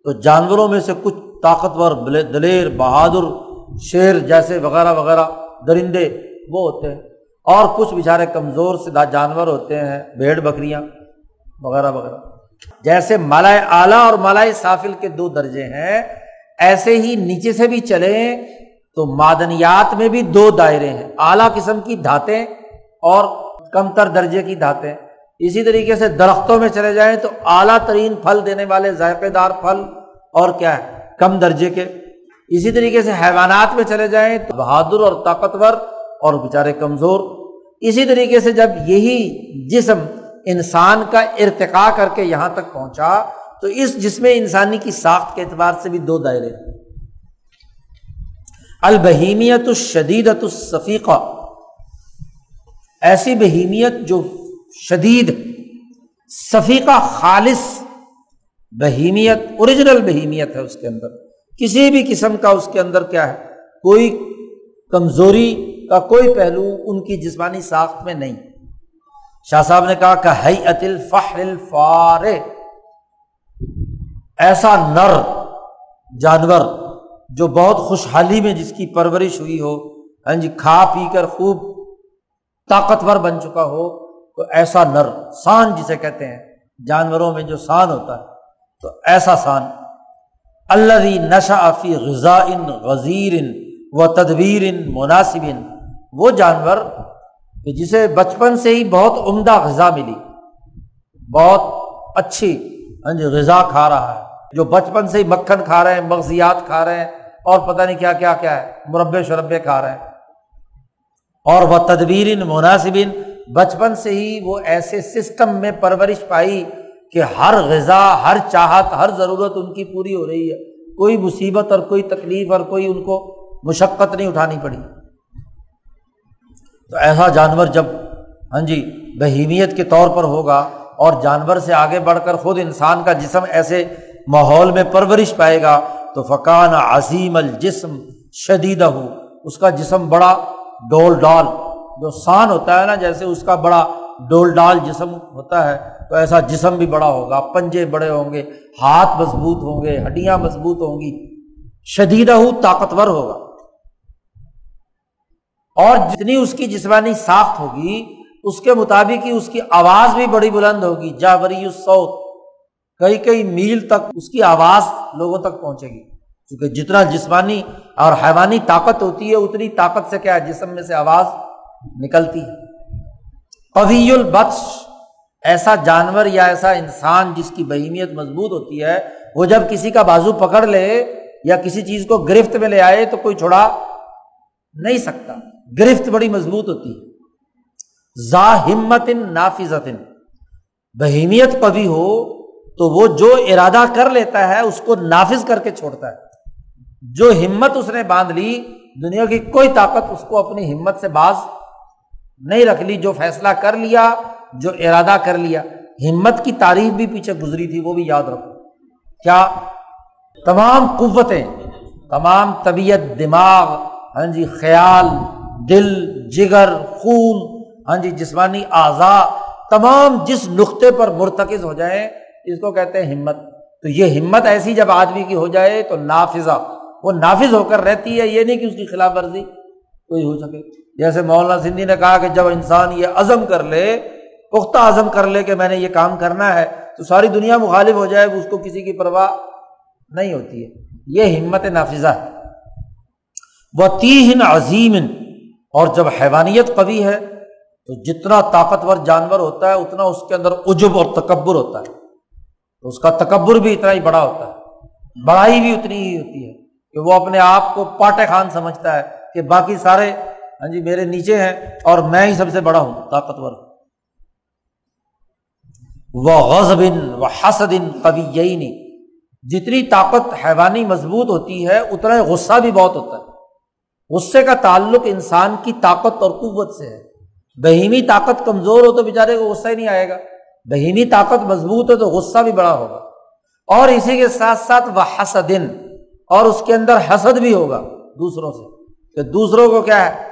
S1: تو جانوروں میں سے کچھ طاقتور دلیر، بہادر، شیر جیسے وغیرہ وغیرہ، درندے وہ ہوتے ہیں۔ اور کچھ بیچارے کمزور سے جانور ہوتے ہیں، بھیڑ بکریاں وغیرہ وغیرہ۔ جیسے مالائے اعلیٰ اور مالائے سافل کے دو درجے ہیں، ایسے ہی نیچے سے بھی چلیں تو معدنیات میں بھی دو دائرے ہیں۔ اعلیٰ قسم کی دھاتیں اور کم تر درجے کی دھاتیں۔ اسی طریقے سے درختوں میں چلے جائیں تو اعلیٰ ترین پھل دینے والے ذائقے دار پھل اور کیا ہے؟ کم درجے کے۔ اسی طریقے سے حیوانات میں چلے جائیں تو بہادر اور طاقتور اور بیچارے کمزور۔ اسی طریقے سے جب یہی جسم انسان کا ارتقا کر کے یہاں تک پہنچا تو اس جسم انسانی کی ساخت کے اعتبار سے بھی دو دائرے البہیمیت الشدیدت الصفیقہ۔ ایسی بہیمیت جو شدید صفیقہ خالص بہیمیت اوریجنل بہیمیت ہے اس کے اندر۔ کسی بھی قسم کا اس کے اندر کیا ہے؟ کوئی کمزوری کا کوئی پہلو ان کی جسمانی ساخت میں نہیں۔ شاہ صاحب نے کہا کہ ہئی اتل فہر ایسا نر، جانور جو بہت خوشحالی میں جس کی پرورش ہوئی ہو ہاں جی کھا پی کر خوب طاقتور بن چکا ہو تو ایسا نر، سان جسے کہتے ہیں، جانوروں میں جو سان ہوتا ہے، تو ایسا سان۔ اللہ نشا فی غذا ان غزیر ان و تدبیر ان مناسب۔ ان وہ جانور کہ جسے بچپن سے ہی بہت عمدہ غذا ملی، بہت اچھی ہاں جی غذا کھا رہا ہے۔ جو بچپن سے ہی مکھن کھا رہے ہیں، مغزیات کھا رہے ہیں، اور پتہ نہیں کیا کیا کیا ہے، مربے شربے کھا رہے ہیں۔ اور وہ تدبیر مناسب۔ بچپن سے ہی وہ ایسے سسٹم میں پرورش پائی کہ ہر غذا، ہر چاہت، ہر ضرورت ان کی پوری ہو رہی ہے۔ کوئی مصیبت اور کوئی تکلیف اور کوئی ان کو مشقت نہیں اٹھانی پڑی۔ تو ایسا جانور جب ہاں جی بہیمیت کے طور پر ہوگا اور جانور سے آگے بڑھ کر خود انسان کا جسم ایسے ماحول میں پرورش پائے گا، تو فقان عظیم الجسم شدید ہو اس کا جسم بڑا ڈول ڈال۔ جو سان ہوتا ہے نا، جیسے اس کا بڑا ڈول ڈال جسم ہوتا ہے، تو ایسا جسم بھی بڑا ہوگا، پنجے بڑے ہوں گے، ہاتھ مضبوط ہوں گے، ہڈیاں مضبوط ہوں گی شدید طاقتور ہوگا۔ اور جتنی اس کی جسمانی ساخت ہوگی، اس کے مطابق ہی اس کی آواز بھی بڑی بلند ہوگی۔ جاوری سوت کئی کئی میل تک اس کی آواز لوگوں تک پہنچے گی۔ کیونکہ جتنا جسمانی اور حیوانی طاقت ہوتی ہے، اتنی طاقت سے کیا جسم میں سے آواز نکلتی قوی البخش ایسا جانور یا ایسا انسان جس کی بہیمیت مضبوط ہوتی ہے، وہ جب کسی کا بازو پکڑ لے یا کسی چیز کو گرفت میں لے آئے تو کوئی چھوڑا نہیں سکتا۔ گرفت بڑی مضبوط ہوتی ہے۔ زا ہمت نافذت بہیمیت کبھی ہو تو وہ جو ارادہ کر لیتا ہے، اس کو نافذ کر کے چھوڑتا ہے۔ جو ہمت اس نے باندھ لی، دنیا کی کوئی طاقت اس کو اپنی ہمت سے باز نہیں رکھ لی، جو فیصلہ کر لیا، جو ارادہ کر لیا۔ ہمت کی تعریف بھی پیچھے گزری تھی، وہ بھی یاد رکھو۔ کیا تمام قوتیں، تمام طبیعت، دماغ ہاں جی خیال، دل، جگر، خون ہاں جی جسمانی اعضا تمام جس نقطے پر مرتکز ہو جائیں، اس کو کہتے ہیں ہمت۔ تو یہ ہمت ایسی جب آدمی کی ہو جائے، تو نافذہ، وہ نافذ ہو کر رہتی ہے، یہ نہیں کہ اس کی خلاف ورزی۔ کوئی ہو سکے۔ جیسے مولانا سندھی نے کہا کہ جب انسان یہ عزم کر لے، پختہ عزم کر لے کہ میں نے یہ کام کرنا ہے، تو ساری دنیا مخالف ہو جائے، اس کو کسی کی پرواہ نہیں ہوتی ہے۔ یہ ہمت نافذہ ہے۔ وہ تیہن عظیم اور جب حیوانیت قوی ہے، تو جتنا طاقتور جانور ہوتا ہے، اتنا اس کے اندر عجب اور تکبر ہوتا ہے۔ تو اس کا تکبر بھی اتنا ہی بڑا ہوتا ہے۔ بڑائی بھی اتنی ہی ہوتی ہے کہ وہ اپنے آپ کو پاٹے خان سمجھتا ہے۔ کہ باقی سارے ہاں جی میرے نیچے ہیں اور میں ہی سب سے بڑا ہوں، طاقتور وہ غزبن و حسدن قبی نہیں جتنی طاقت حیوانی مضبوط ہوتی ہے، اتنا غصہ بھی بہت ہوتا ہے۔ غصے کا تعلق انسان کی طاقت اور قوت سے ہے۔ بہیمی طاقت کمزور ہو تو بےچارے کو غصہ ہی نہیں آئے گا۔ بہیمی طاقت مضبوط ہے تو غصہ بھی بڑا ہوگا۔ اور اسی کے ساتھ ساتھ وہ حسدن، اور اس کے اندر حسد بھی ہوگا دوسروں سے۔ کہ دوسروں کو کیا ہے؟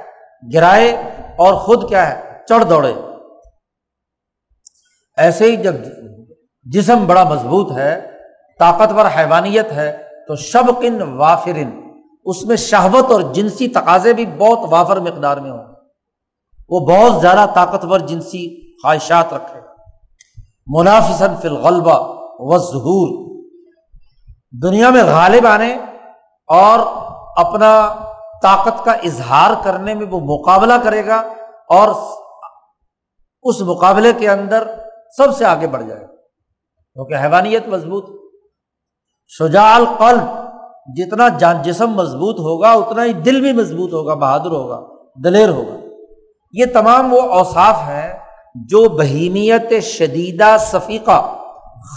S1: گرائے اور خود کیا ہے؟ چڑھ دوڑے۔ ایسے ہی جب جسم بڑا مضبوط ہے، طاقتور حیوانیت ہے، تو شب کن وافرن، اس میں شہوت اور جنسی تقاضے بھی بہت وافر مقدار میں ہوں۔ وہ بہت زیادہ طاقتور جنسی خواہشات رکھے۔ منافسن فی الغلبہ و ظہور دنیا میں غالب آنے اور اپنا طاقت کا اظہار کرنے میں وہ مقابلہ کرے گا اور اس مقابلے کے اندر سب سے آگے بڑھ جائے گا۔ کیونکہ حیوانیت مضبوط شجال قلب جتنا جان جسم مضبوط ہوگا، اتنا ہی دل بھی مضبوط ہوگا، بہادر ہوگا، دلیر ہوگا۔ یہ تمام وہ اوصاف ہیں جو بہیمیت شدیدہ صفیقہ،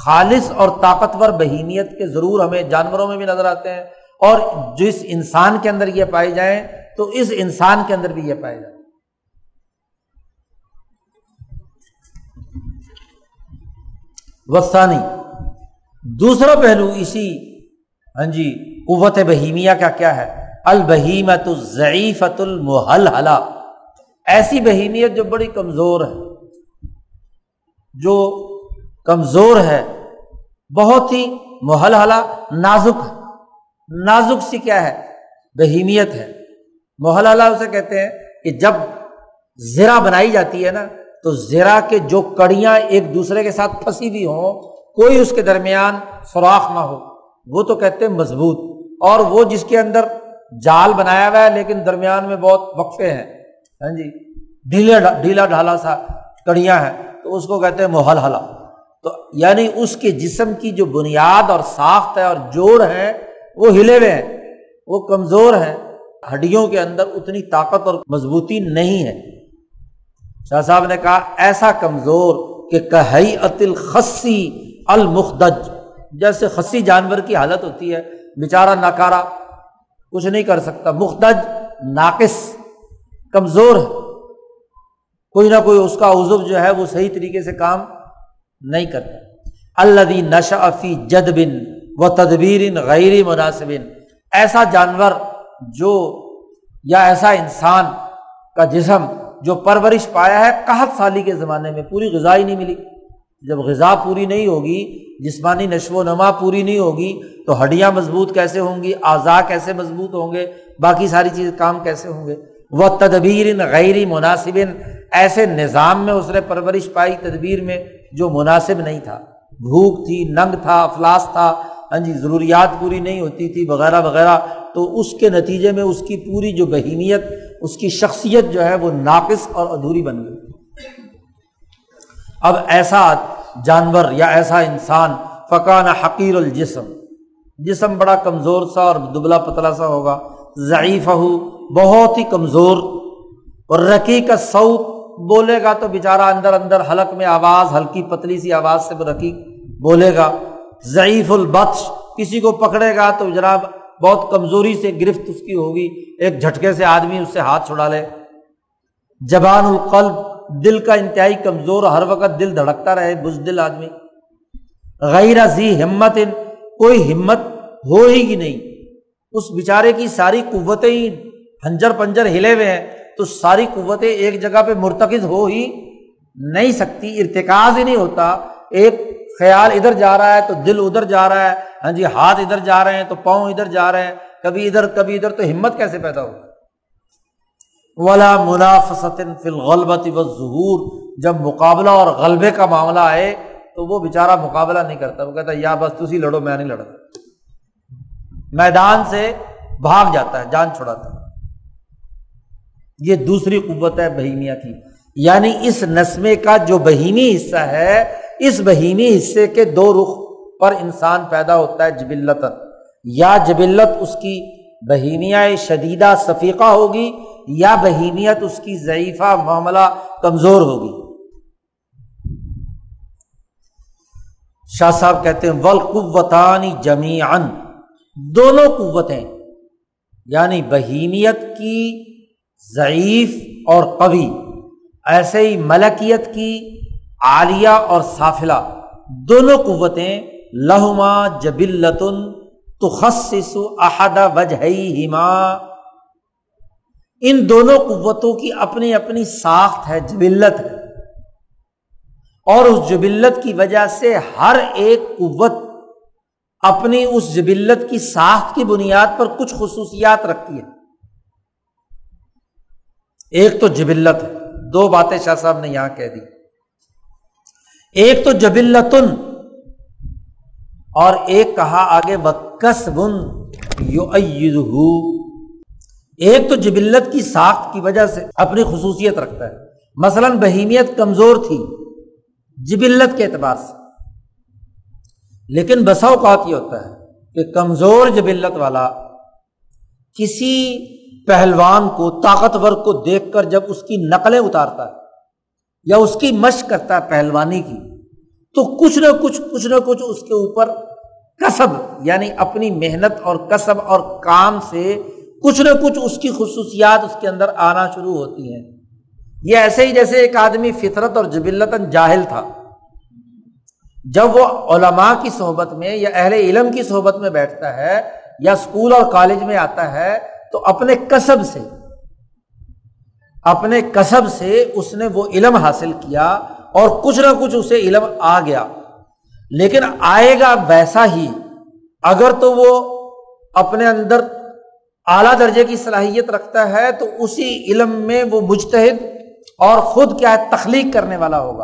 S1: خالص اور طاقتور بہیمیت کے ضرور ہمیں جانوروں میں بھی نظر آتے ہیں۔ اور جس انسان کے اندر یہ پائے جائیں تو اس انسان کے اندر بھی یہ پائے جائیں۔ وسانی دوسرا پہلو اسی ہاں جی قوت بہیمیا کا کیا ہے؟ البہیمت الضعیفت المحل حلا ایسی بہیمیت جو بڑی کمزور ہے، جو کمزور ہے، بہت ہی محل حلا نازک ہے۔ نازک سی کیا ہے؟ بہیمیت ہے۔ محل اسے کہتے ہیں کہ جب زیرہ بنائی جاتی ہے نا، تو زیرا کے جو کڑیاں ایک دوسرے کے ساتھ پھنسی ہوئی ہوں، کوئی اس کے درمیان سوراخ نہ ہو۔ وہ تو کہتے ہیں مضبوط۔ اور وہ جس کے اندر جال بنایا ہوا ہے، لیکن درمیان میں بہت وقفے ہیں۔ ہاں جی ڈھیلا ڈھیلا ڈھالا سا کڑیاں ہیں۔ تو اس کو کہتے ہیں محل تو یعنی اس کے جسم کی جو بنیاد اور ساخت ہے اور جوڑ ہے وہ ہلے ہوئے ہیں، وہ کمزور ہیں، ہڈیوں کے اندر اتنی طاقت اور مضبوطی نہیں ہے۔ شاہ صاحب نے کہا، ایسا کمزور کہ کہئی عطل خسی المخدج، جیسے خسی جانور کی حالت ہوتی ہے۔ بیچارہ ناکارا کچھ نہیں کر سکتا مختج ناقص، کمزور ہے۔ کوئی نہ کوئی اس کا عزب جو ہے، وہ صحیح طریقے سے کام نہیں کرتا۔ اللہ نشا فی جد بن و تدبیر غیر مناسب۔ ایسا جانور جو یا ایسا انسان کا جسم جو پرورش پایا ہے قحط سالی کے زمانے میں پوری غذا ہی نہیں ملی۔ جب غذا پوری نہیں ہوگی، جسمانی نشو و نما پوری نہیں ہوگی، تو ہڈیاں مضبوط کیسے ہوں گی؟ اعضا کیسے مضبوط ہوں گے؟ باقی ساری چیز کام کیسے ہوں گے؟ وہ تدبیر غیر مناسب۔ ایسے نظام میں اس نے پرورش پائی تدبیر میں جو مناسب نہیں تھا۔ بھوک تھی، ننگ تھا، افلاس تھا ہاں جی ضروریات پوری نہیں ہوتی تھی، وغیرہ وغیرہ۔ تو اس کے نتیجے میں اس کی پوری جو بہیمیت، اس کی شخصیت جو ہے وہ ناقص اور ادھوری بن گئی۔ اب ایسا جانور یا ایسا انسان فقان حقیر الجسم۔ جسم بڑا کمزور سا اور دبلا پتلا سا ہوگا۔ ضعیف ہو بہت ہی کمزور۔ اور رقی کا سعود بولے گا تو بےچارا اندر اندر حلق میں آواز، ہلکی پتلی سی آواز سے رقی بولے گا۔ ضعیف البخش کسی کو پکڑے گا تو جناب بہت کمزوری سے گرفت اس کی ہوگی، ایک جھٹکے سے آدمی اس سے ہاتھ چھڑا لے۔ جبان القلب، دل کا انتہائی کمزور، ہر وقت دل دھڑکتا رہے بز دل آدمی۔ غیر ذی ہمت، کوئی ہمت ہو ہی کی نہیں۔ اس بیچارے کی ساری قوتیں ہی ہنجر پنجر ہلے ہوئے ہیں، تو ساری قوتیں ایک جگہ پہ مرتکز ہو ہی نہیں سکتی، ارتکاز ہی نہیں ہوتا۔ ایک خیال ادھر جا رہا ہے تو دل ادھر جا رہا ہے ہاں جی ہاتھ ادھر جا رہے ہیں تو پاؤں ادھر جا رہے ہیں۔ کبھی ادھر کبھی ادھر تو ہمت کیسے پیدا ہوگا ولا منافست فلغلبت و ظہور جب مقابلہ اور غلبے کا معاملہ آئے تو وہ بےچارا مقابلہ نہیں کرتا۔ وہ کہتا یا بس تھی لڑو، میں نہیں لڑا میدان سے بھاگ جاتا ہے، جان چھڑاتا ہے۔ یہ دوسری قوت ہے بہیمیا کی۔ یعنی اس نسمے کا جو بہیمی حصہ ہے اس بہیمی حصے کے دو رخ پر انسان پیدا ہوتا ہے جبلت۔ یا جبلت اس کی بہیمیا شدیدہ صفیقہ ہوگی، یا بہیمیت اس کی ضعیفہ معاملہ کمزور ہوگی۔ شاہ صاحب کہتے ہیں ول قوتانی جمی دونوں قوتیں یعنی بہیمیت کی ضعیف اور قوی، ایسے ہی ملکیت کی عالیہ اور سافلہ، دونوں قوتیں، لہما جبلتن تو خص احد وجہ ہما ان دونوں قوتوں کی اپنی اپنی ساخت ہے، جبلت ہے۔ اور اس جبلت کی وجہ سے ہر ایک قوت اپنی اس جبلت کی ساخت کی بنیاد پر کچھ خصوصیات رکھتی ہے۔ ایک تو جبلت ہے دو باتیں شاہ صاحب نے یہاں کہہ دی۔ ایک تو جبلتن، اور ایک کہا آگے بکس بن یو ایک تو جبلت کی ساخت کی وجہ سے اپنی خصوصیت رکھتا ہے۔ مثلاً بہیمیت کمزور تھی جبلت کے اعتبار سے۔ لیکن بسا اوقات یہ ہوتا ہے کہ کمزور جبلت والا کسی پہلوان کو، طاقتور کو دیکھ کر جب اس کی نقلیں اتارتا ہے یا اس کی مشق کرتا ہے پہلوانی کی، تو کچھ نہ کچھ کچھ نہ کچھ اس کے اوپر کسب یعنی اپنی محنت اور کسب اور کام سے کچھ نہ کچھ اس کی خصوصیات اس کے اندر آنا شروع ہوتی ہیں۔ یہ ایسے ہی جیسے ایک آدمی فطرت اور جبلتاً جاہل تھا۔ جب وہ علماء کی صحبت میں یا اہل علم کی صحبت میں بیٹھتا ہے یا اسکول اور کالج میں آتا ہے، تو اپنے کسب سے اپنے کسب سے اس نے وہ علم حاصل کیا اور کچھ نہ کچھ اسے علم آ گیا۔ لیکن آئے گا ویسا ہی۔ اگر تو وہ اپنے اندر اعلیٰ درجے کی صلاحیت رکھتا ہے تو اسی علم میں وہ مجتہد اور خود کیا ہے تخلیق کرنے والا ہوگا۔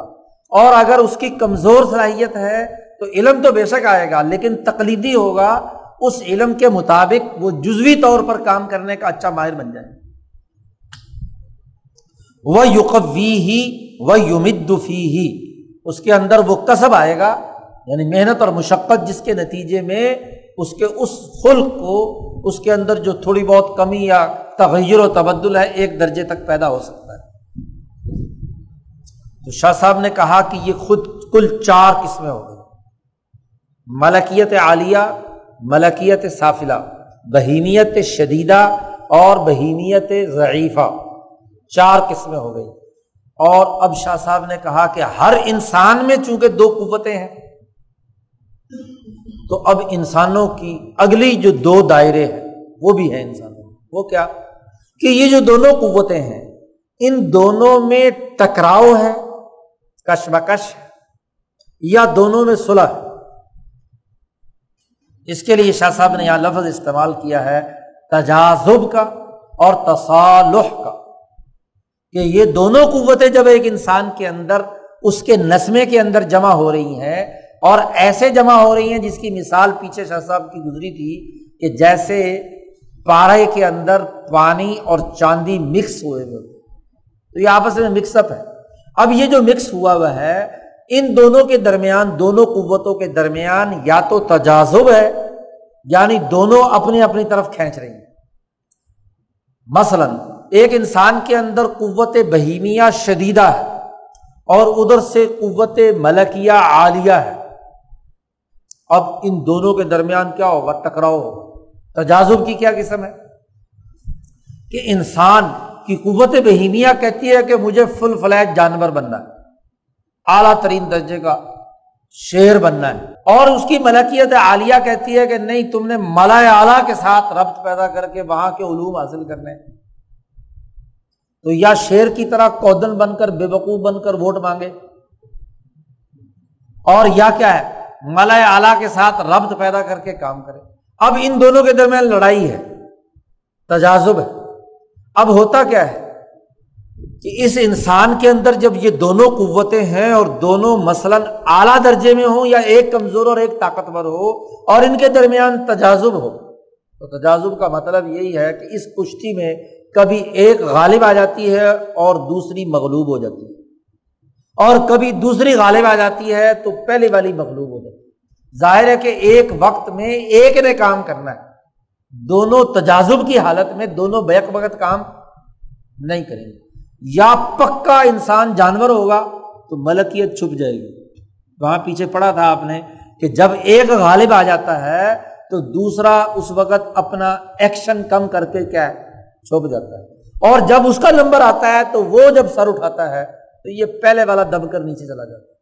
S1: اور اگر اس کی کمزور صلاحیت ہے تو علم تو بے شک آئے گا، لیکن تقلیدی ہوگا۔ اس علم کے مطابق وہ جزوی طور پر کام کرنے کا اچھا ماہر بن جائے۔ وہ یوقوی ہی وہ یومدفی ہی اس کے اندر وہ کسب آئے گا یعنی محنت اور مشقت جس کے نتیجے میں اس کے اس خلق کو اس کے اندر جو تھوڑی بہت کمی یا تغیر و تبدل ہے، ایک درجے تک پیدا ہو سکتا ہے۔ تو شاہ صاحب نے کہا کہ یہ خود کل چار قسمیں ہو گئی۔ ملکیت عالیہ، ملکیت صافلہ بہیمیت شدیدہ اور بہیمیت ضعیفہ۔ چار قسمیں ہو گئی۔ اور اب شاہ صاحب نے کہا کہ ہر انسان میں چونکہ دو قوتیں ہیں، تو اب انسانوں کی اگلی جو دو دائرے ہیں، وہ بھی ہیں انسانوں۔ وہ کیا؟ کہ یہ جو دونوں قوتیں ہیں، ان دونوں میں ٹکراؤ ہے کش بکش یا دونوں میں صلح اس کے لیے شاہ صاحب نے یہاں لفظ استعمال کیا ہے تجازب کا اور تصالح کا۔ کہ یہ دونوں قوتیں جب ایک انسان کے اندر، اس کے نسمے کے اندر جمع ہو رہی ہیں اور ایسے جمع ہو رہی ہیں جس کی مثال پیچھے شاہ صاحب کی گزری تھی کہ جیسے پارے کے اندر پانی اور چاندی مکس ہوئے ہوئے تو یہ آپس میں مکس اپ ہے۔ اب یہ جو مکس ہوا ہوا ہے، ان دونوں کے درمیان، دونوں قوتوں کے درمیان یا تو تجازب ہے یعنی دونوں اپنی اپنی طرف کھینچ رہی ہیں۔ مثلاً ایک انسان کے اندر قوت بہیمیا شدیدہ ہے اور ادھر سے قوت ملکیہ عالیہ ہے۔ اب ان دونوں کے درمیان کیا ہوگا ٹکراؤ ہوگا تجازب کی کیا قسم ہے؟ کہ انسان کی قوت بہیمیا کہتی ہے کہ مجھے فل فلیٹ جانور بننا ہے، اعلیٰ ترین درجے کا شیر بننا ہے۔ اور اس کی ملکیت عالیہ کہتی ہے کہ نہیں، تم نے ملا اعلیٰ کے ساتھ ربط پیدا کر کے وہاں کے علوم حاصل کرنے۔ تو یا شیر کی طرح کودن بن کر بے وقوف بن کر ووٹ مانگے؟ اور یا کیا ہے؟ ملا اعلیٰ کے ساتھ ربط پیدا کر کے کام کرے۔ اب ان دونوں کے درمیان لڑائی ہے تجازب ہے۔ اب ہوتا کیا ہے کہ اس انسان کے اندر جب یہ دونوں قوتیں ہیں اور دونوں مثلاً اعلیٰ درجے میں ہوں یا ایک کمزور اور ایک طاقتور ہو اور ان کے درمیان تجازب ہو، تو تجازب کا مطلب یہی ہے کہ اس کشتی میں کبھی ایک غالب آ جاتی ہے اور دوسری مغلوب ہو جاتی ہے۔ اور کبھی دوسری غالب آ جاتی ہے تو پہلے والی مغلوب ہو جاتی ہے۔ ظاہر ہے کہ ایک وقت میں ایک نے کام کرنا ہے۔ دونوں تجازب کی حالت میں دونوں بیک وقت کام نہیں کریں گے۔ یا پکا انسان جانور ہوگا تو ملکیت چھپ جائے گی۔ وہاں پیچھے پڑا تھا آپ نے کہ جب ایک غالب آ جاتا ہے تو دوسرا اس وقت اپنا ایکشن کم کر کے کیا ہے؟ چھپ جاتا ہے۔ اور جب اس کا نمبر آتا ہے تو وہ جب سر اٹھاتا ہے تو یہ پہلے والا دب کر نیچے چلا جاتا ہے۔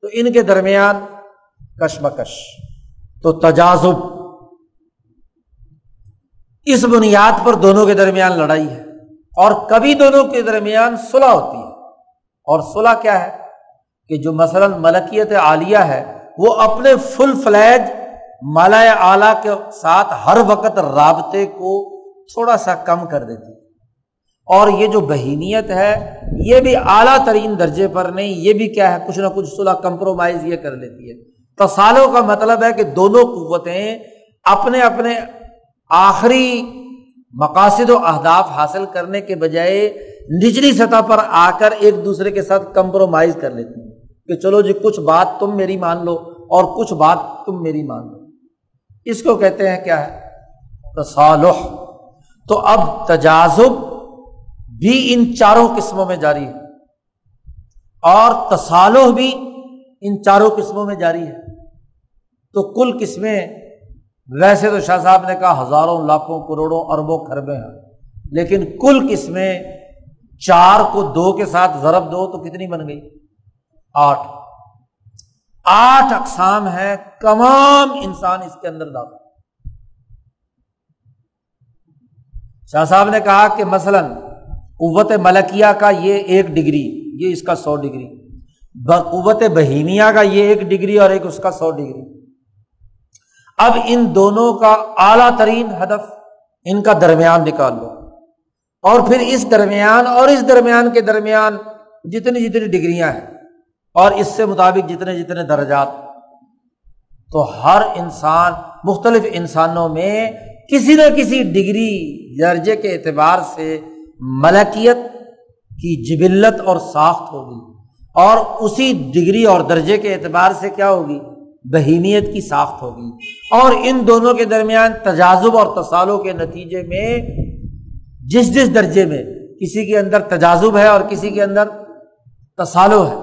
S1: تو ان کے درمیان کشمکش، تو تجازب اس بنیاد پر دونوں کے درمیان لڑائی ہے۔ اور کبھی دونوں کے درمیان صلح ہوتی ہے۔ اور صلح کیا ہے؟ کہ جو مثلاً ملکیت عالیہ ہے، وہ اپنے فل فلیج مالا اعلیٰ کے ساتھ ہر وقت رابطے کو تھوڑا سا کم کر دیتی۔ اور یہ جو بہینیت ہے، یہ بھی اعلیٰ ترین درجے پر نہیں، یہ بھی کیا ہے، کچھ نہ کچھ صلاح کمپرومائز یہ کر لیتی ہے۔ تصالوں کا مطلب ہے کہ دونوں قوتیں اپنے اپنے آخری مقاصد و اہداف حاصل کرنے کے بجائے نچلی سطح پر آ کر ایک دوسرے کے ساتھ کمپرومائز کر لیتے ہیں کہ چلو جی کچھ بات تم میری مان لو اور کچھ بات تم میری مان لو۔ اس کو کہتے ہیں کیا ہے؟ تصالح تو اب تجازب بھی ان چاروں قسموں میں جاری ہے اور تصالح بھی ان چاروں قسموں میں جاری ہے۔ تو کل قسمیں، ویسے تو شاہ صاحب نے کہا ہزاروں، لاکھوں، کروڑوں، اربوں خربیں ہیں۔ لیکن کل قسمیں، چار کو دو کے ساتھ ضرب دو تو کتنی بن گئی؟ آٹھ۔ آٹھ اقسام ہیں، تمام انسان اس کے اندر داخل۔ شاہ صاحب نے کہا کہ مثلاً قوت ملکیہ کا یہ ایک ڈگری، یہ اس کا سو ڈگری۔ قوت بہیمیا کا یہ ایک ڈگری اور ایک اس کا سو ڈگری۔ اب ان دونوں کا اعلیٰ ترین ہدف ان کا درمیان نکال لو اور پھر اس درمیان اور اس درمیان کے درمیان جتنی جتنی ڈگریاں ہیں اور اس سے مطابق جتنے جتنے درجات، تو ہر انسان، مختلف انسانوں میں کسی نہ کسی ڈگری درجے کے اعتبار سے ملکیت کی جبلت اور ساخت ہوگی۔ اور اسی ڈگری اور درجے کے اعتبار سے کیا ہوگی؟ بہیمیت کی ساخت ہوگی۔ اور ان دونوں کے درمیان تجازب اور تصالوں کے نتیجے میں جس جس درجے میں کسی کے اندر تجازب ہے اور کسی کے اندر تصالو ہے۔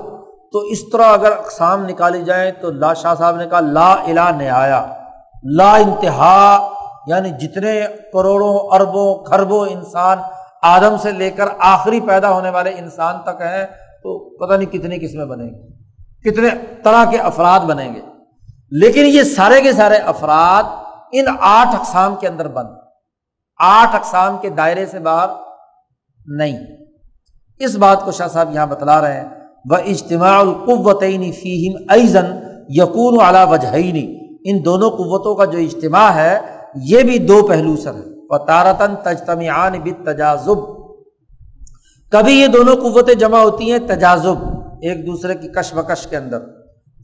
S1: تو اس طرح اگر اقسام نکالی جائیں تو لا شاہ صاحب نے کہا لا الا نہایا۔ لا انتہا یعنی جتنے کروڑوں اربوں خربوں انسان آدم سے لے کر آخری پیدا ہونے والے انسان تک ہیں، تو پتہ نہیں کتنی قسمیں بنیں گی۔ کتنے طرح کے افراد بنیں گے۔ لیکن یہ سارے کے سارے افراد ان آٹھ اقسام کے اندر بند۔ آٹھ اقسام کے دائرے سے باہر نہیں۔ اس بات کو شاہ صاحب یہاں بتلا رہے ہیں۔ وہ اجتماع القوتین فیم ایزن یقون اعلیٰ وجہینی ان دونوں قوتوں کا جو اجتماع ہے یہ بھی دو پہلو سر ہے وہ تارتن تجتمیان بت تجازب کبھی یہ دونوں قوتیں جمع ہوتی ہیں تجازب ایک دوسرے کی کش بکش کے اندر۔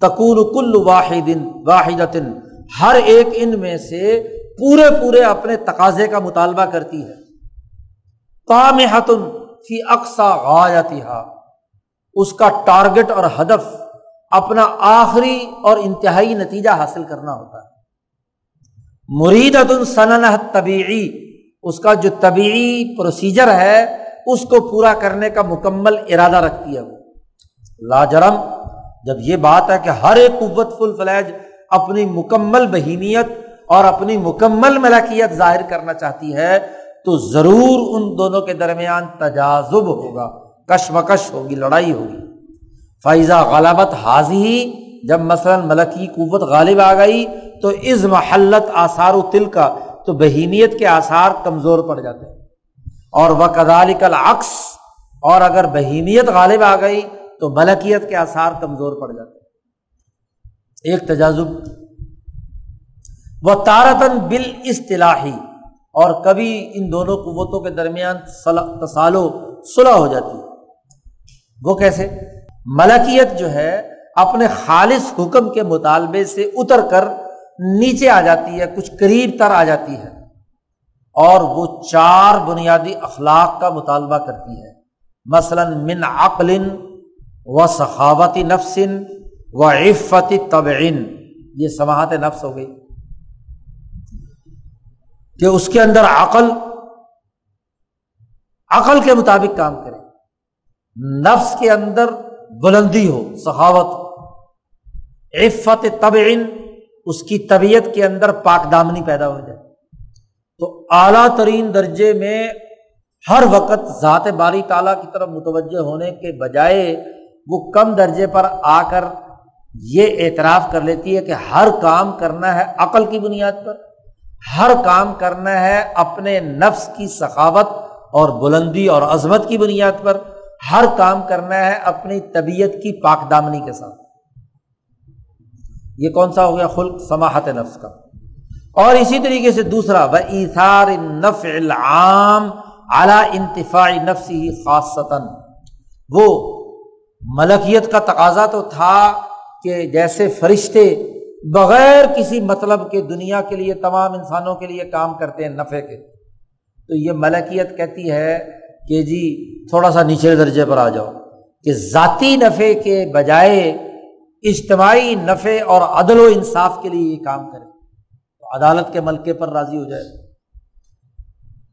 S1: تکون کل واحد واحد ہر ایک ان میں سے پورے پورے اپنے تقاضے کا مطالبہ کرتی ہے۔ تام حتن فی اقسا غایتی اس کا ٹارگٹ اور ہدف اپنا آخری اور انتہائی نتیجہ حاصل کرنا ہوتا ہے۔ مرید سنن طبیعی اس کا جو طبیعی پروسیجر ہے، اس کو پورا کرنے کا مکمل ارادہ رکھتی ہے وہ۔ لاجرم جب یہ بات ہے کہ ہر ایک قوت فل فلیج اپنی مکمل بہینیت اور اپنی مکمل ملکیت ظاہر کرنا چاہتی ہے، تو ضرور ان دونوں کے درمیان تجازب ہوگا۔ کشمکش ہوگی، لڑائی ہوگی۔ فائزہ غلبت حاضی جب مثلاً ملکی قوت غالب آ گئی تو از محلت آثار و تل کا، تو بہینیت کے آثار کمزور پڑ جاتے ہیں۔ اور وہ کدال عکس اور اگر بہینیت غالب آ گئی تو ملکیت کے آثار کمزور پڑ جاتے ایک تجازب وہ تارتن بال اصطلاحی اور کبھی ان دونوں قوتوں کے درمیان تصالو صلح ہو جاتی ہے۔ وہ کیسے؟ ملکیت جو ہے اپنے خالص حکم کے مطالبے سے اتر کر نیچے آ جاتی ہے، کچھ قریب تر آ جاتی ہے اور وہ چار بنیادی اخلاق کا مطالبہ کرتی ہے۔ مثلاً، من عقل و سخاوتی نفسن و عفت طبعین یہ سماعت نفس ہو گئی کہ اس کے اندر عقل عقل کے مطابق کام کرے۔ نفس کے اندر بلندی ہو، سخاوت عفت طبعین، اس کی طبیعت کے اندر پاک دامنی پیدا ہو جائے۔ تو اعلیٰ ترین درجے میں ہر وقت ذات باری تعالیٰ کی طرف متوجہ ہونے کے بجائے وہ کم درجے پر آ کر یہ اعتراف کر لیتی ہے کہ ہر کام کرنا ہے عقل کی بنیاد پر، ہر کام کرنا ہے اپنے نفس کی سخاوت اور بلندی اور عظمت کی بنیاد پر، ہر کام کرنا ہے اپنی طبیعت کی پاک دامنی کے ساتھ۔ یہ کون سا ہو گیا؟ خلق، سماحت نفس کا۔ اور اسی طریقے سے دوسرا وہ ایثار نف العام اعلی انتفاع نفسی خاصتاً۔ وہ ملکیت کا تقاضا تو تھا کہ جیسے فرشتے بغیر کسی مطلب کے دنیا کے لیے، تمام انسانوں کے لیے کام کرتے ہیں نفے کے۔ تو یہ ملکیت کہتی ہے کہ جی تھوڑا سا نچلے درجے پر آ جاؤ۔ کہ ذاتی نفے کے بجائے اجتماعی نفے اور عدل و انصاف کے لیے یہ کام کرے تو عدالت کے ملکے پر راضی ہو جائے۔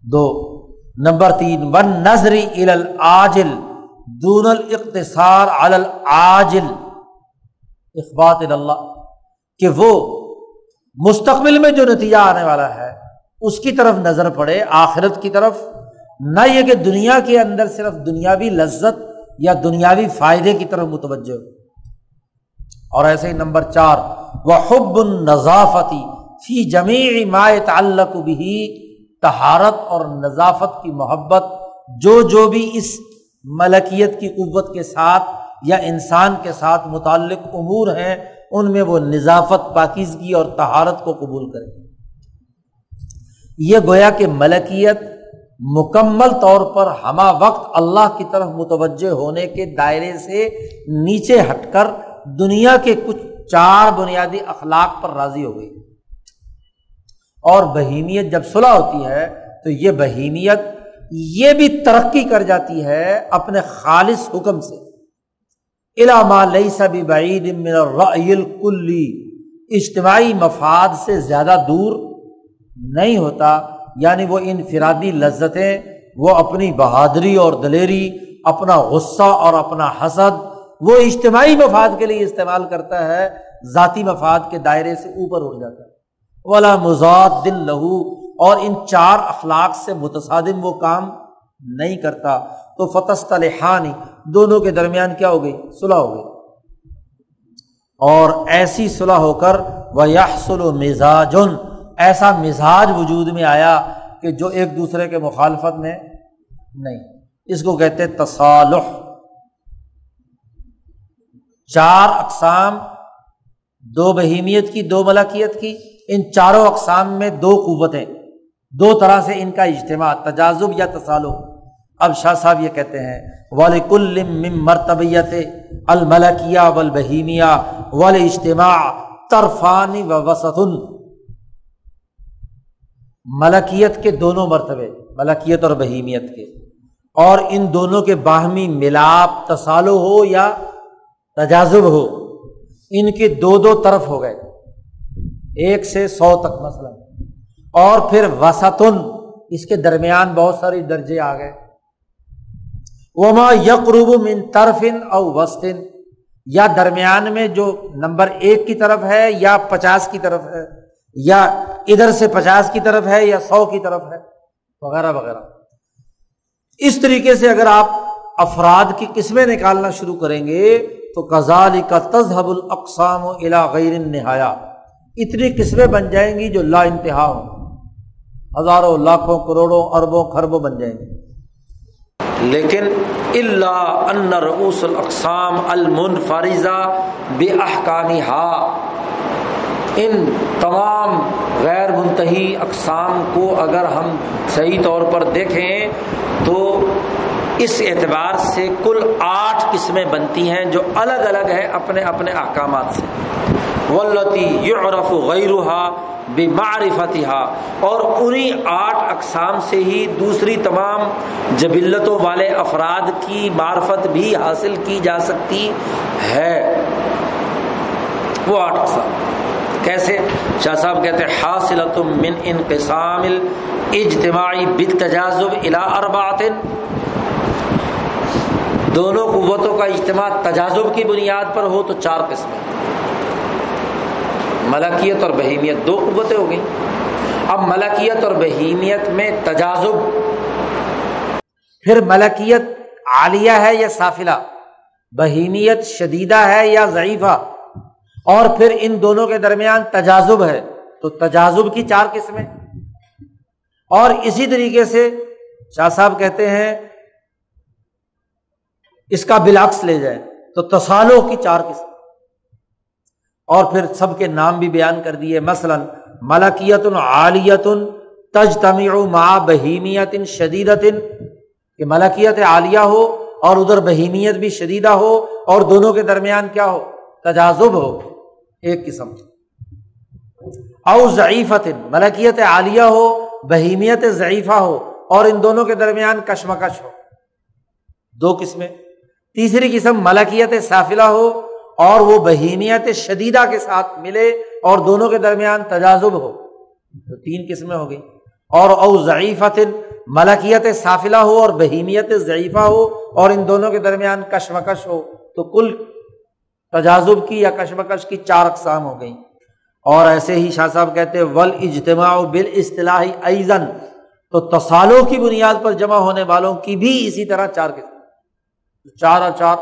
S1: دو، نمبر تین، ون نظری العاجل دون الاقتصار العاجل۔ اخبات اللہ کہ وہ مستقبل میں جو نتیجہ آنے والا ہے، اس کی طرف نظر پڑے، آخرت کی طرف۔ نہ یہ کہ دنیا کے اندر صرف دنیاوی لذت یا دنیاوی فائدے کی طرف متوجہ ہو۔ اور ایسے ہی نمبر چار وہ حب النظافتی فی جمیع ما تعلق بھی تہارت اور نظافت کی محبت جو جو بھی اس ملکیت کی قوت کے ساتھ یا انسان کے ساتھ متعلق امور ہیں، ان میں وہ نظافت، پاکیزگی اور تہارت کو قبول کرے یہ گویا کہ ملکیت مکمل طور پر ہما وقت اللہ کی طرف متوجہ ہونے کے دائرے سے نیچے ہٹ کر دنیا کے کچھ چار بنیادی اخلاق پر راضی ہو گئی۔ اور بہیمیت جب صلاح ہوتی ہے تو یہ بہیمیت یہ بھی ترقی کر جاتی ہے اپنے خالص حکم سے۔ علامہ لئی سبھی بعید کلی اجتماعی مفاد سے زیادہ دور نہیں ہوتا یعنی وہ انفرادی لذتیں، وہ اپنی بہادری اور دلیری، اپنا غصہ اور اپنا حسد وہ اجتماعی مفاد کے لیے استعمال کرتا ہے، ذاتی مفاد کے دائرے سے اوپر اٹھ جاتا ہے۔ والا مزاد دل لہو اور ان چار اخلاق سے متصادم وہ کام نہیں کرتا۔ تو فتح لحانی دونوں کے درمیان کیا ہو گئی؟ صلح ہو گئی۔ اور ایسی صلح ہو کر وہ یاسل و مزاجن ایسا مزاج وجود میں آیا کہ جو ایک دوسرے کے مخالفت میں نہیں۔ اس کو کہتے تصالح۔ چار اقسام، دو بہیمیت کی، دو ملکیت کی، ان چاروں اقسام میں دو قوتیں، دو طرح سے ان کا اجتماع تجازب یا تصالح اب شاہ صاحب یہ کہتے ہیں کل مرتبیت الملکیہ ولبہیمیا ول اجتماع ترفانی و وسطن ملکیت کے دونوں مرتبے ملکیت اور بہیمیت کے۔ اور ان دونوں کے باہمی ملاپ تصالو ہو یا تجازب ہو۔ ان کے دو دو طرف ہو گئے۔ ایک سے سو تک مثلاً۔ اور پھر وسطن۔ اس کے درمیان بہت ساری درجے آ گئے۔ وما یقروب من طرفن او وسطن یا درمیان میں جو نمبر ایک کی طرف ہے یا پچاس کی طرف ہے۔ یا ادھر سے پچاس کی طرف ہے یا سو کی طرف ہے۔ وغیرہ وغیرہ۔ اس طریقے سے اگر آپ افراد کی قسمیں نکالنا شروع کریں گے تو کزال کا تذہب الاقسام و الا غیر نہایا اتنی قسمیں بن جائیں گی جو لا انتہا ہوں۔ ہزاروں، لاکھوں، کروڑوں، اربوں خربوں بن جائیں گے لیکن اللہ ان رعوس الاقسام المن فارضہ بے احکانی ہا ان تمام غیر منتحی اقسام کو اگر ہم صحیح طور پر دیکھیں تو اس اعتبار سے کل آٹھ قسمیں بنتی ہیں جو الگ الگ ہے اپنے اپنے احکامات سے۔ ولتی یعرف غیرها بمعرفتها۔ اور انہیں آٹھ اقسام سے ہی دوسری تمام جبلتوں والے افراد کی معرفت بھی حاصل کی جا سکتی ہے۔ وہ آٹھ اقسام۔ کیسے؟ شاہ صاحب کہتے ہیں حاصل من انقسام اجتماعی بت تجازب الا اربات دونوں قوتوں کا اجتماع تجازب کی بنیاد پر ہو تو چار قسمیں ملکیت اور بہیمیت دو قوتیں ہو گئیں۔ اب ملکیت اور بہیمیت میں تجازب پھر ملکیت عالیہ ہے یا سافلہ؟ بہیمیت شدیدہ ہے یا ضعیفہ؟ اور پھر ان دونوں کے درمیان تجازب ہے تو تجازب کی چار قسمیں۔ اور اسی طریقے سے شاہ صاحب کہتے ہیں اس کا بلاکس لے جائے تو تصالوں کی چار قسم۔ اور پھر سب کے نام بھی بیان کر دیے۔ مثلاً ملکیت عالیت تج تمی ما بہیمیت شدیدت کہ ملکیت عالیہ ہو اور ادھر بہیمیت بھی شدیدہ ہو اور دونوں کے درمیان کیا ہو؟ تجازب ہو۔ ایک قسم۔ او ضعیفت ملکیت عالیہ ہو، بہیمیت ضعیفہ ہو اور ان دونوں کے درمیان کشمکش ہو۔ دو قسمیں۔ تیسری قسم ملکیت سافلہ ہو اور وہ بہیمیت شدیدہ کے ساتھ ملے اور دونوں کے درمیان تجازب ہو۔ تو تین قسمیں ہو گئی۔ اور او ضعیفت ملکیت سافلہ ہو اور بہیمیت ضعیفہ ہو اور ان دونوں کے درمیان کشمکش ہو۔ تو کل تجازب کی یا کشمکش کی چار اقسام ہو گئیں۔ اور ایسے ہی شاہ صاحب کہتے ول اجتماع بال اصطلاحی ایزن تو تصالوں کی بنیاد پر جمع ہونے والوں کی بھی اسی طرح چار قسم۔ چار اور چار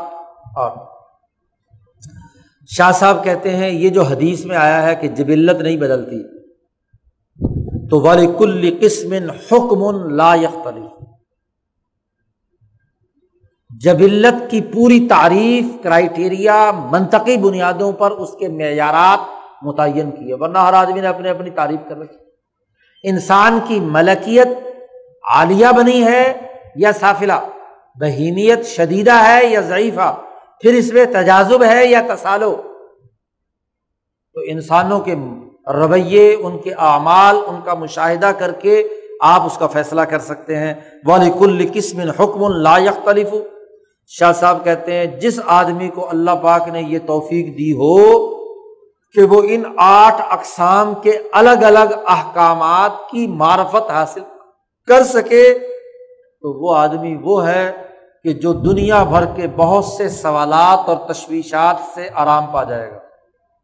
S1: اور۔ شاہ صاحب کہتے ہیں، یہ جو حدیث میں آیا ہے کہ جبلت نہیں بدلتی، تو ولی کل قسم حکم لا یختلف جبلت کی پوری تعریف کرائٹیریا منطقی بنیادوں پر اس کے معیارات متعین کیے ورنہ ہر آدمی نے اپنی اپنی تعریف کر رکھی۔ انسان کی ملکیت عالیہ بنی ہے یا سافلہ؟ بہینیت شدیدہ ہے یا ضعیفہ؟ پھر اس میں تجازب ہے یا تسالو؟ تو انسانوں کے رویے، ان کے اعمال، ان کا مشاہدہ کر کے آپ اس کا فیصلہ کر سکتے ہیں۔ والی کل قسم حکم لا یختلف شاہ صاحب کہتے ہیں، جس آدمی کو اللہ پاک نے یہ توفیق دی ہو کہ وہ ان آٹھ اقسام کے الگ الگ احکامات کی معرفت حاصل کر سکے تو وہ آدمی وہ ہے کہ جو دنیا بھر کے بہت سے سوالات اور تشویشات سے آرام پا جائے گا۔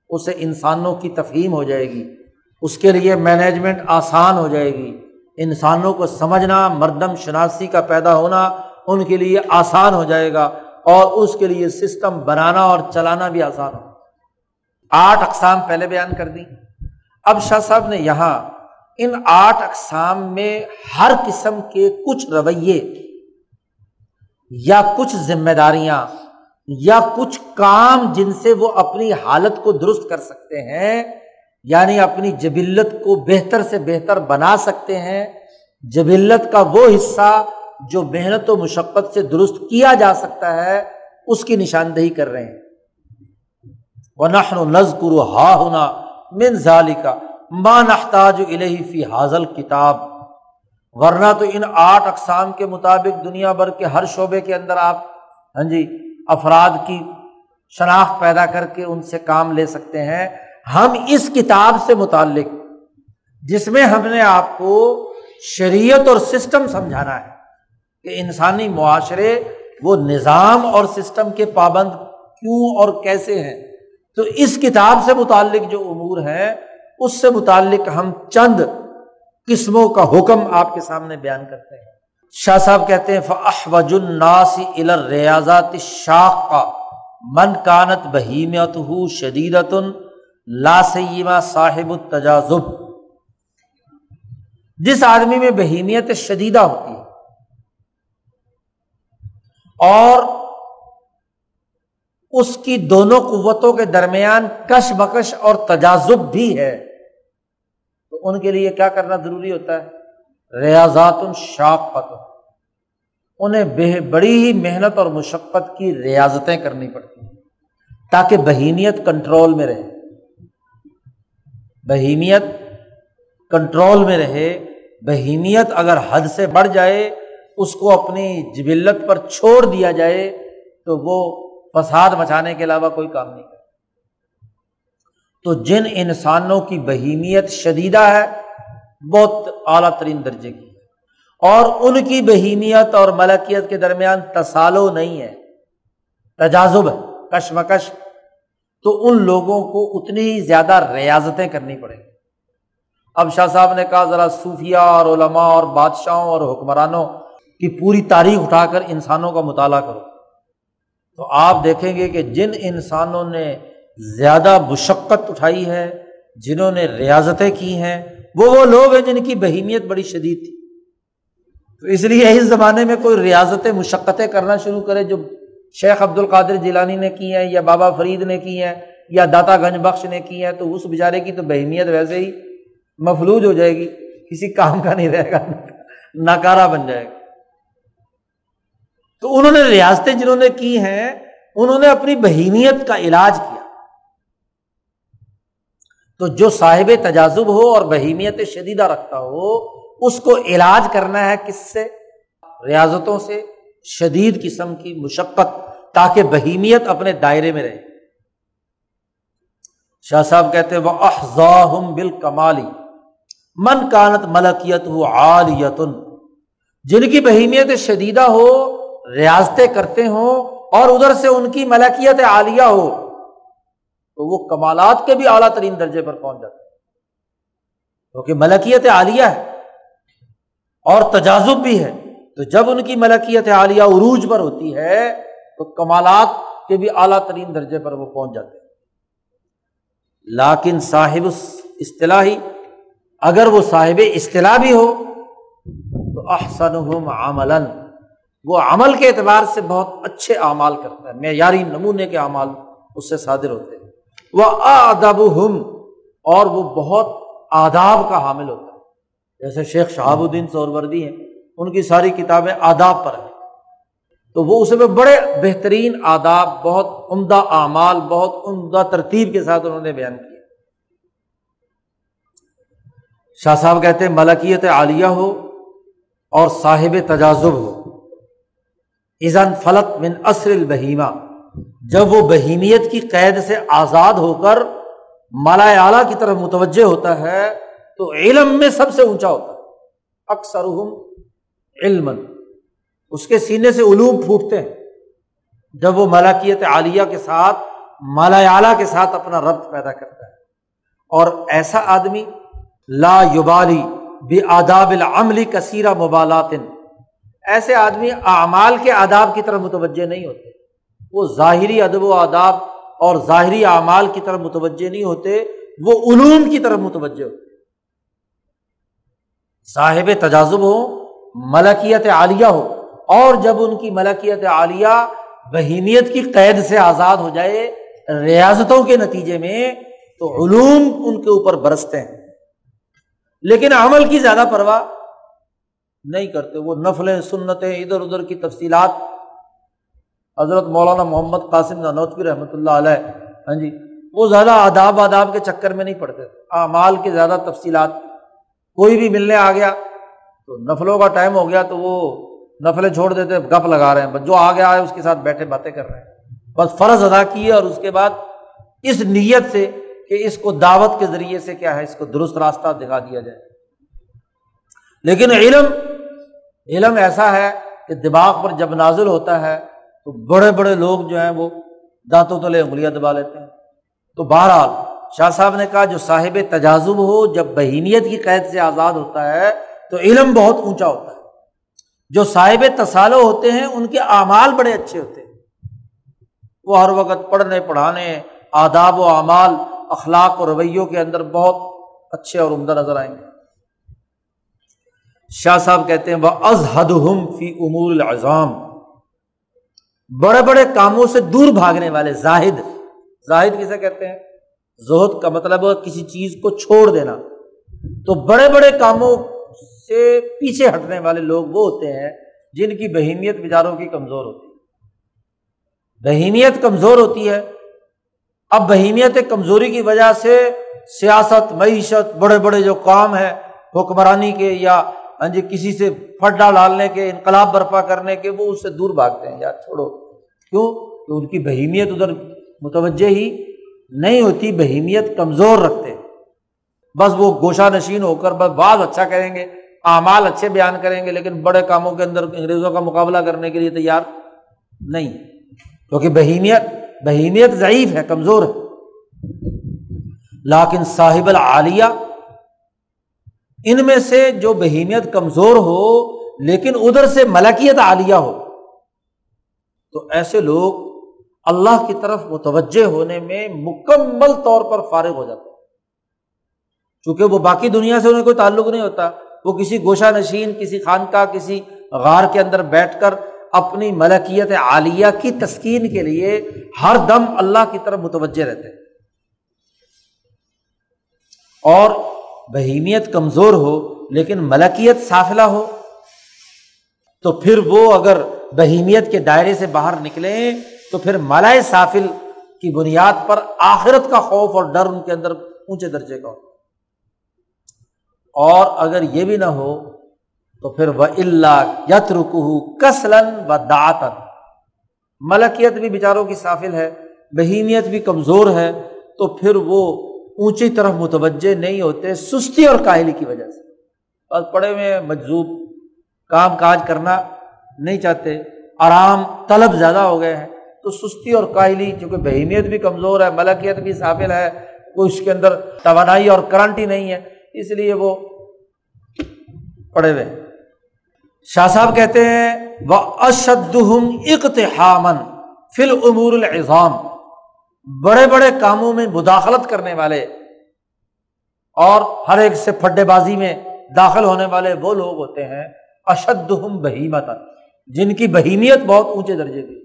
S1: اسے انسانوں کی تفہیم ہو جائے گی۔ اس کے لیے مینجمنٹ آسان ہو جائے گی۔ انسانوں کو سمجھنا، مردم شناسی کا پیدا ہونا ان کے لیے آسان ہو جائے گا اور اس کے لیے سسٹم بنانا اور چلانا بھی آسان ہو۔ آٹھ اقسام پہلے بیان کر دی اب شاہ صاحب نے یہاں ان آٹھ اقسام میں ہر قسم کے کچھ رویے یا کچھ ذمہ داریاں یا کچھ کام جن سے وہ اپنی حالت کو درست کر سکتے ہیں یعنی اپنی جبلت کو بہتر سے بہتر بنا سکتے ہیں۔ جبلت کا وہ حصہ جو محنت و مشقت سے درست کیا جا سکتا ہے، اس کی نشاندہی کر رہے ہیں۔ وہ نخن نزکر ہا ہونا من ظالی کا ماں نختاج الہی فی حاضل کتاب ورنہ تو ان آٹھ اقسام کے مطابق دنیا بھر کے ہر شعبے کے اندر آپ ہاں جی افراد کی شناخت پیدا کر کے ان سے کام لے سکتے ہیں۔ ہم اس کتاب سے متعلق، جس میں ہم نے آپ کو شریعت اور سسٹم سمجھانا ہے کہ انسانی معاشرے وہ نظام اور سسٹم کے پابند کیوں اور کیسے ہیں۔ تو اس کتاب سے متعلق جو امور ہیں اس سے متعلق ہم چند قسموں کا حکم آپ کے سامنے بیان کرتے ہیں۔ شاہ صاحب کہتے ہیں فحوج الناس ریاضات شاخ کا من کانت بہیمت ہو شدیدت لا سیما صاحب التجازب جس آدمی میں بہیمیت شدیدہ ہوتی ہے اور اس کی دونوں قوتوں کے درمیان کش بکش اور تجازب بھی ہے ان کے لیے کیا کرنا ضروری ہوتا ہے؟ ریاضات شاق پت انہیں بڑی ہی محنت اور مشقت کی ریاضتیں کرنی پڑتی ہیں۔ تاکہ بہیمیت کنٹرول میں رہے۔ بہیمیت کنٹرول میں رہے۔ بہیمیت اگر حد سے بڑھ جائے، اس کو اپنی جبلت پر چھوڑ دیا جائے، تو وہ فساد مچانے کے علاوہ کوئی کام نہیں تو جن انسانوں کی بہیمیت شدیدہ ہے، بہت اعلیٰ ترین درجے کی اور ان کی بہیمیت اور ملکیت کے درمیان تصالو نہیں ہے تجازب ہے، کشمکش۔ تو ان لوگوں کو اتنی ہی زیادہ ریاضتیں کرنی پڑیں۔ گی اب شاہ صاحب نے کہا، ذرا صوفیہ اور علماء اور بادشاہوں اور حکمرانوں کی پوری تاریخ اٹھا کر انسانوں کا مطالعہ کرو۔ تو آپ دیکھیں گے کہ جن انسانوں نے زیادہ مشقت اٹھائی ہے، جنہوں نے ریاضتیں کی ہیں، وہ وہ لوگ ہیں جن کی بہیمیت بڑی شدید تھی۔ تو اس لیے اس زمانے میں کوئی ریاضتیں، مشقتیں کرنا شروع کرے، جو شیخ عبد القادر جیلانی نے کی ہیں، یا بابا فرید نے کی ہیں، یا داتا گنج بخش نے کی ہیں، تو اس بیچارے کی تو بہیمیت ویسے ہی مفلوج ہو جائے گی۔ کسی کام کا نہیں رہے گا، ناکارہ بن جائے گا۔ تو انہوں نے ریاستیں جنہوں نے کی ہیں، انہوں نے اپنی بہیمیت کا علاج کیا۔ تو جو صاحب تجازب ہو اور بہیمیت شدیدہ رکھتا ہو، اس کو علاج کرنا ہے کس سے؟ ریاضتوں سے، شدید قسم کی مشقت تاکہ بہیمیت اپنے دائرے میں رہے۔ شاہ صاحب کہتے وہ احزاہم بال کمالی من کانت ملکیت ہو عالیتن جن کی بہیمیت شدیدہ ہو ریاستیں کرتے ہوں اور ادھر سے ان کی ملکیت عالیہ ہو۔ تو وہ کمالات کے بھی اعلیٰ ترین درجے پر پہنچ جاتے کیونکہ ملکیت عالیہ ہے اور تجازب بھی ہے۔ تو جب ان کی ملکیت عالیہ عروج پر ہوتی ہے، تو کمالات کے بھی اعلیٰ ترین درجے پر وہ پہنچ جاتے ہیں۔ لاکن صاحب اصطلاحی اگر وہ صاحب اصطلاح بھی ہو، تو احسن عمل وہ عمل کے اعتبار سے بہت اچھے اعمال کرتا ہے۔ معیاری نمونے کے اعمال اس سے صادر ہوتے ہیں۔ وہ ادب اور وہ بہت آداب کا حامل ہوتا ہے۔ جیسے شیخ شہاب الدین سور وردی ہیں، ان کی ساری کتابیں آداب پر ہیں۔ تو وہ اس میں بڑے بہترین آداب، بہت عمدہ اعمال، بہت عمدہ ترتیب کے ساتھ انہوں نے بیان کیا شاہ صاحب کہتے ہیں، ملکیت عالیہ ہو اور صاحب تجازب ہو۔ ایزن فلت من اصر البہیمہ۔ جب وہ بہیمیت کی قید سے آزاد ہو کر مالا اعلیٰ کی طرف متوجہ ہوتا ہے، تو علم میں سب سے اونچا ہوتا ہے۔ اکثر علم اس کے سینے سے علوم پھوٹتے ہیں۔ جب وہ ملاکیت عالیہ کے ساتھ مالا اعلیٰ کے ساتھ اپنا ربط پیدا کرتا ہے۔ اور ایسا آدمی، لا یوبالی بے آداب العملی کثیرہ مبالات ایسے آدمی، اعمال کے آداب کی طرف متوجہ نہیں ہوتے۔ وہ ظاہری ادب و آداب اور ظاہری اعمال کی طرف متوجہ نہیں ہوتے، وہ علوم کی طرف متوجہ ہوتے صاحب تجازب ہو ملکیت عالیہ ہو اور جب ان کی ملکیت عالیہ بہیمیت کی قید سے آزاد ہو جائے ریاضتوں کے نتیجے میں، تو علوم ان کے اوپر برستے ہیں۔ لیکن عمل کی زیادہ پرواہ نہیں کرتے، وہ نفلیں، سنتیں، ادھر ادھر کی تفصیلات حضرت مولانا محمد قاسم نانوتوی رحمۃ اللہ علیہ ہاں جی وہ زیادہ آداب آداب کے چکر میں نہیں پڑتے۔ اعمال کی زیادہ تفصیلات، کوئی بھی ملنے آ گیا تو نفلوں کا ٹائم ہو گیا تو وہ نفلیں چھوڑ دیتے، گپ لگا رہے ہیں۔ بس جو آ گیا ہے، اس کے ساتھ بیٹھے باتیں کر رہے ہیں۔ بس فرض ادا کیے اور اس کے بعد اس نیت سے کہ اس کو دعوت کے ذریعے سے کیا ہے، اس کو درست راستہ دکھا دیا جائے۔ لیکن علم علم ایسا ہے کہ دماغ پر جب نازل ہوتا ہے تو بڑے بڑے لوگ جو ہیں وہ دانتوں تلے انگلیاں دبا لیتے ہیں۔ تو بہرحال شاہ صاحب نے کہا جو صاحب تجازب ہو، جب بہیمیت کی قید سے آزاد ہوتا ہے تو علم بہت اونچا ہوتا ہے۔ جو صاحب تصالو ہوتے ہیں، ان کے اعمال بڑے اچھے ہوتے ہیں۔ وہ ہر وقت پڑھنے، پڑھانے، آداب و اعمال، اخلاق اور رویوں کے اندر بہت اچھے اور عمدہ نظر آئیں گے۔ شاہ صاحب کہتے ہیں وہ ازحد فی امور العظام۔ بڑے بڑے کاموں سے دور بھاگنے والے زاہد. زاہد کسے کہتے ہیں؟ زہد کا مطلب کسی چیز کو چھوڑ دینا. تو بڑے بڑے کاموں سے پیچھے ہٹنے والے لوگ وہ ہوتے ہیں جن کی بہیمیت بیچاروں کی کمزور ہوتی ہے. بہیمیت کمزور ہوتی ہے. اب بہیمیت کمزوری کی وجہ سے سیاست، معیشت، بڑے بڑے جو کام ہے حکمرانی کے یا ہاں جی کسی سے پھڈا ڈالنے کے، انقلاب برپا کرنے کے، وہ اس سے دور بھاگتے ہیں۔ یار، چھوڑو۔ کیوں؟ کہ ان کی بہیمیت ادھر متوجہ ہی نہیں ہوتی، بہیمیت کمزور رکھتے بس وہ گوشہ نشین ہو کر بس بعض اچھا کریں گے، اعمال اچھے بیان کریں گے، لیکن بڑے کاموں کے اندر انگریزوں کا مقابلہ کرنے کے لیے تیار نہیں۔ کیونکہ بہیمیت بہیمیت ضعیف ہے، کمزور ہے۔ لیکن صاحب العالیہ ان میں سے جو بہیمیت کمزور ہو، لیکن ادھر سے ملکیت عالیہ ہو۔ تو ایسے لوگ اللہ کی طرف متوجہ ہونے میں مکمل طور پر فارغ ہو جاتے چونکہ وہ باقی دنیا سے انہیں کوئی تعلق نہیں ہوتا۔ وہ کسی گوشہ نشین، کسی خان کا کسی غار کے اندر بیٹھ کر اپنی ملکیت عالیہ کی تسکین کے لیے ہر دم اللہ کی طرف متوجہ رہتے اور بہیمیت کمزور ہو لیکن ملکیت سافلہ ہو، تو پھر وہ اگر بہیمیت کے دائرے سے باہر نکلے، تو پھر ملائے سافل کی بنیاد پر آخرت کا خوف اور ڈر ان کے اندر اونچے درجے کا ہو۔ اور اگر یہ بھی نہ ہو، تو پھر وہ اللہ یت رکو کسلن و داتن ملکیت بھی بیچاروں کی سافل ہے، بہیمیت بھی کمزور ہے، تو پھر وہ اونچی طرف متوجہ نہیں ہوتے، سستی اور کاہلی کی وجہ سے۔ بس پڑے ہوئے مجزوب کام کاج کرنا نہیں چاہتے، آرام طلب زیادہ ہو گئے ہیں۔ تو سستی اور کاہلی، چونکہ بہیمیت بھی کمزور ہے، ملکیت بھی سافل ہے کوئی اس کے اندر توانائی اور کرنٹی نہیں ہے۔ اس لیے وہ پڑے ہوئے شاہ صاحب کہتے ہیں وہ اشد اقتحامن فل امور الزام بڑے بڑے کاموں میں مداخلت کرنے والے اور ہر ایک سے پھڈے بازی میں داخل ہونے والے وہ لوگ ہوتے ہیں اشد بہیمت جن کی بہیمیت بہت اونچے درجے کی۔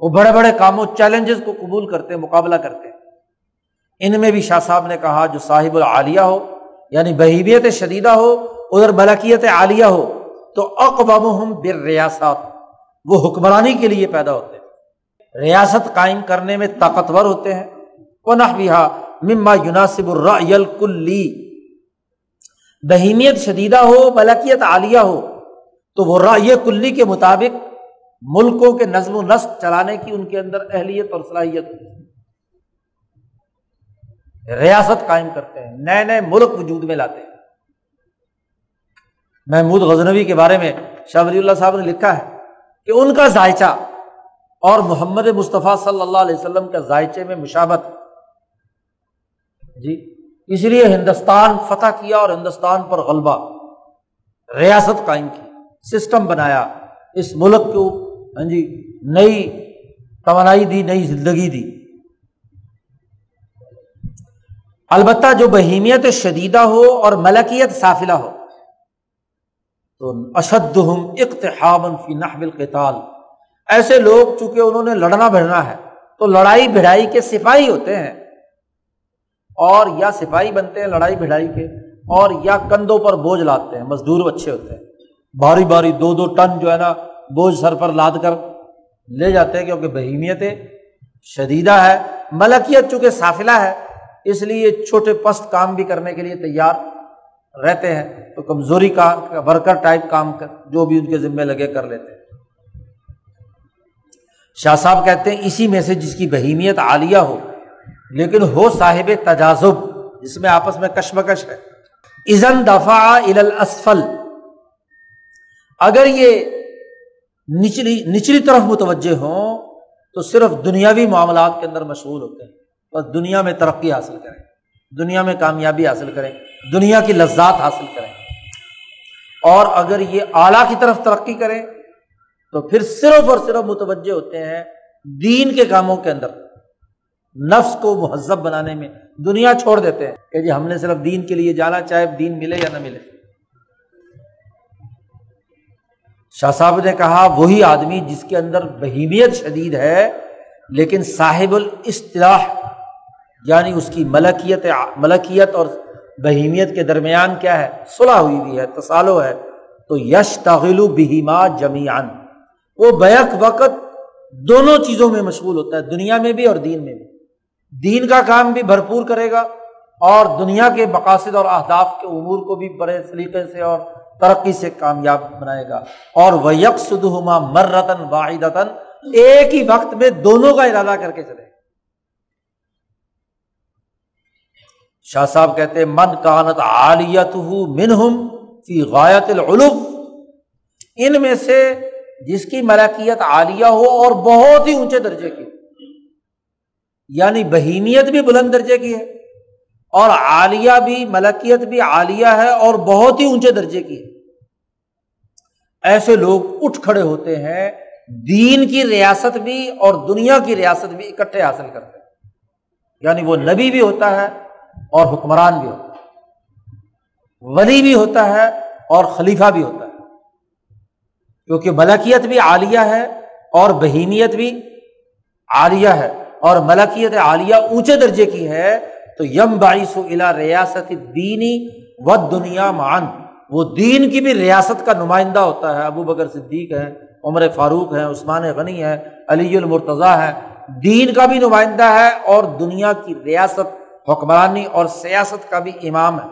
S1: وہ بڑے بڑے کاموں چیلنجز کو قبول کرتے، مقابلہ کرتے۔ ان میں بھی شاہ صاحب نے کہا، جو صاحب العالیہ ہو یعنی بہیمیت شدیدہ ہو، ادھر ملکیت عالیہ ہو، تو اقبام ہم بر ریاست وہ حکمرانی کے لیے پیدا ہوتے ریاست قائم کرنے میں طاقتور ہوتے ہیں۔ مما یوناسب الرل کلی بہیمیت شدیدہ ہو ملکیت عالیہ ہو، تو وہ رائے کلی کے مطابق ملکوں کے نظم و نسق چلانے کی ان کے اندر اہلیت اور صلاحیت ریاست قائم کرتے ہیں، نئے نئے ملک وجود میں لاتے ہیں۔ محمود غزنوی کے بارے میں شاہ ولی اللہ صاحب نے لکھا ہے کہ ان کا ذائچہ اور محمد مصطفیٰ صلی اللہ علیہ وسلم کے ذائچے میں مشابت جی اس لیے ہندوستان فتح کیا اور ہندوستان پر غلبہ، ریاست قائم کی، سسٹم بنایا، اس ملک کو ہاں جی نئی توانائی دی، نئی زندگی دی۔ البتہ جو بہیمیت شدیدہ ہو اور ملکیت سافلہ ہو، تو اشد فی نحب القتال۔ ایسے لوگ چونکہ انہوں نے لڑنا بھڑنا ہے، تو لڑائی بھڑائی کے سپاہی ہوتے ہیں۔ اور یا سپاہی بنتے ہیں لڑائی بھڑائی کے، اور یا کندھوں پر بوجھ لاتے ہیں، مزدور اچھے ہوتے ہیں۔ باری باری دو دو ٹن جو ہے نا، بوجھ سر پر لاد کر لے جاتے ہیں، کیونکہ بہیمیت شدیدہ ہے، ملکیت چونکہ سافلہ ہے، اس لیے چھوٹے پست کام بھی کرنے کے لیے تیار رہتے ہیں۔ تو کمزوری کا، ورکر ٹائپ کام کر، جو بھی ان کے ذمے لگے کر لیتے ہیں۔ شاہ صاحب کہتے ہیں اسی میں سے جس کی بہیمیت عالیہ ہو، لیکن ہو صاحب تجازب جس میں آپس میں کشمکش ہے۔ ازن دفاع اسفل اگر یہ نچلی نچلی طرف متوجہ ہوں، تو صرف دنیاوی معاملات کے اندر مشغول ہوتے ہیں۔ بس دنیا میں ترقی حاصل کریں، دنیا میں کامیابی حاصل کریں، دنیا کی لذات حاصل کریں۔ اور اگر یہ اعلیٰ کی طرف ترقی کریں تو پھر صرف اور صرف متوجہ ہوتے ہیں دین کے کاموں کے اندر، نفس کو مہذب بنانے میں، دنیا چھوڑ دیتے ہیں کہ جی ہم نے صرف دین کے لیے جانا، چاہے دین ملے یا نہ ملے۔ شاہ صاحب نے کہا، وہی آدمی جس کے اندر بہیمیت شدید ہے، لیکن صاحب الاصطلاح یعنی اس کی ملکیت ملکیت اور بہیمیت کے درمیان کیا ہے؟ صلاح ہوئی ہوئی ہے تصالو ہے۔ تو یش تغل بہیما جمیان وہ بیک وقت دونوں چیزوں میں مشغول ہوتا ہے، دنیا میں بھی اور دین میں بھی۔ دین کا کام بھی بھرپور کرے گا اور دنیا کے مقاصد اور اہداف کے امور کو بھی بڑے سلیقے سے اور ترقی سے کامیاب بنائے گا۔ اور وہ یکسما مر رتن واحد ایک ہی وقت میں دونوں کا ارادہ کر کے چلے۔ شاہ صاحب کہتے من کانت عالیت منہم فی غایت العلوم ان میں سے جس کی ملکیت عالیہ ہو اور بہت ہی اونچے درجے کی یعنی بہیمیت بھی بلند درجے کی ہے اور عالیہ بھی، ملکیت بھی عالیہ ہے اور بہت ہی اونچے درجے کی ہے۔ ایسے لوگ اٹھ کھڑے ہوتے ہیں، دین کی ریاست بھی اور دنیا کی ریاست بھی اکٹھے حاصل کرتے ہیں۔ یعنی وہ نبی بھی ہوتا ہے اور حکمران بھی ہوتا ہے، ولی بھی ہوتا ہے اور خلیفہ بھی ہوتا ہے۔ کیونکہ ملکیت بھی عالیہ ہے اور بہیمیت بھی عالیہ ہے اور ملکیت عالیہ اونچے درجے کی ہے، تو یم باعث الا ریاست دینی و دنیا مان وہ دین کی بھی ریاست کا نمائندہ ہوتا ہے۔ ابو بکر صدیق ہے عمر فاروق ہے عثمان غنی ہے علی المرتضیٰ ہے دین کا بھی نمائندہ ہے اور دنیا کی ریاست، حکمرانی اور سیاست کا بھی امام ہے۔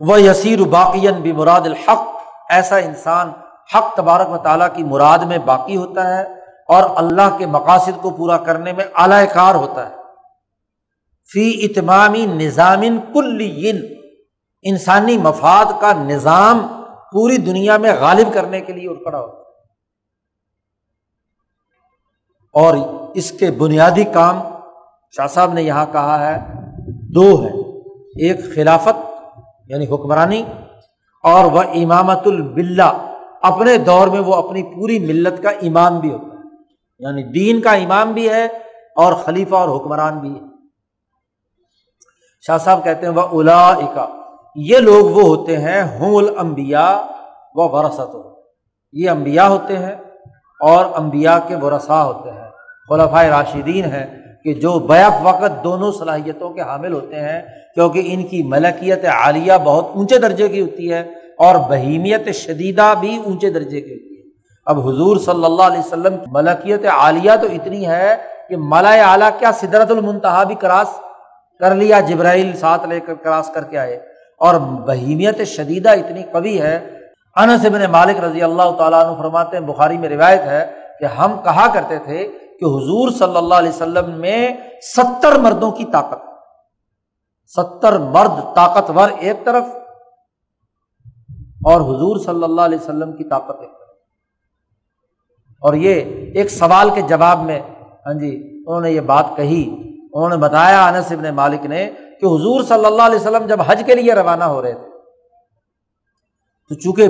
S1: وہ یسیر باقین بھی مراد الحق ایسا انسان حق تبارک و تعالیٰ کی مراد میں باقی ہوتا ہے اور اللہ کے مقاصد کو پورا کرنے میں اعلی کار ہوتا ہے۔ فی اتمامی نظام کل انسانی مفاد کا نظام پوری دنیا میں غالب کرنے کے لیے اٹھ کھڑا ہوتا ہے۔ اور اس کے بنیادی کام شاہ صاحب نے یہاں کہا ہے، دو ہے ایک خلافت یعنی حکمرانی، اور وہ امامت البلہ، اپنے دور میں وہ اپنی پوری ملت کا امام بھی ہوتا ہے۔ یعنی دین کا امام بھی ہے اور خلیفہ اور حکمران بھی ہے۔ شاہ صاحب کہتے ہیں وہ الا یہ لوگ وہ ہوتے ہیں، ہم الانبیاء و ورثت یہ انبیاء ہوتے ہیں اور انبیاء کے ورثا ہوتے ہیں۔ خلفۂ راشدین ہیں۔ کہ جو بیک وقت دونوں صلاحیتوں کے حامل ہوتے ہیں، کیونکہ ان کی ملکیت عالیہ بہت اونچے درجے کی ہوتی ہے اور بہیمیت شدیدہ بھی اونچے درجے کی ہوتی ہے۔ اب حضور صلی اللہ علیہ وسلم کی ملکیت عالیہ تو اتنی ہے کہ ملا اعلیٰ کیا سدرت المنتہا بھی کراس کر لیا، جبرائیل ساتھ لے کر کراس کر کے آئے۔ اور بہیمیت شدیدہ اتنی کبھی ہے۔ انس ابن مالک رضی اللہ تعالیٰ عنہ فرماتے ہیں، بخاری میں روایت ہے کہ ہم کہا کرتے تھے کہ حضور صلی اللہ علیہ وسلم میں ستر مردوں کی طاقت۔ ستر مرد طاقتور ایک طرف اور حضور صلی اللہ علیہ وسلم کی طاقت ایک طرف۔ اور یہ ایک سوال کے جواب میں ہاں جی انہوں نے یہ بات کہی۔ انہوں نے بتایا، انس ابن مالک نے کہ حضور صلی اللہ علیہ وسلم جب حج کے لیے روانہ ہو رہے تھے، تو چونکہ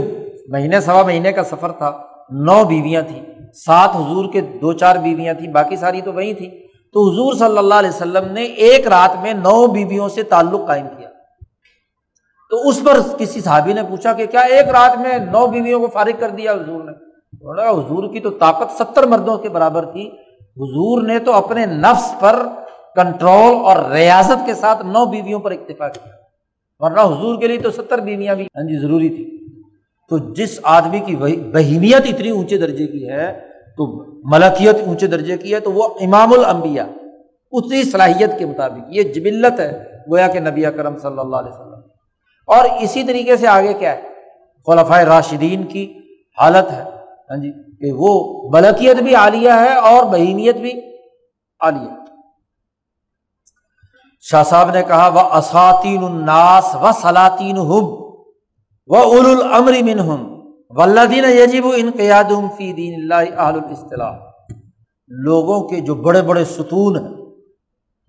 S1: مہینے، سوا مہینے کا سفر تھا، نو بیویاں تھیں۔ سات حضور کے دو چار بیویاں تھیں، باقی ساری تو وہی تھیں۔ تو حضور صلی اللہ علیہ وسلم نے ایک رات میں نو بیویوں سے تعلق قائم کیا۔ تو اس پر کسی صحابی نے پوچھا کہ کیا ایک رات میں نو بیویوں کو فارغ کر دیا حضور نے؟ حضور کی تو طاقت ستر مردوں کے برابر تھی۔ حضور نے تو اپنے نفس پر کنٹرول اور ریاضت کے ساتھ نو بیویوں پر اکتفا کیا۔ ورنہ حضور کے لیے تو ستر بیویاں بھی ہاں جی ضروری تھی تو جس آدمی کی بہیمیت اتنی اونچے درجے کی ہے، تو ملکیت اونچے درجے کی ہے، تو وہ امام الانبیاء، اتنی صلاحیت کے مطابق یہ جبلت ہے، گویا کہ نبی کرم صلی اللہ علیہ وسلم۔ اور اسی طریقے سے آگے کیا ہے؟ خلفۂ راشدین کی حالت ہے۔ ہاں جی کہ وہ ملکیت بھی عالیہ ہے اور بہیمیت بھی عالیہ شاہ صاحب نے کہا وہ اساتین الناس و سلاطین ہم وہ اول العمر من ہم ولدین انقیاد فی دین اللہ اہل الاصطلاح لوگوں کے جو بڑے بڑے ستون ہیں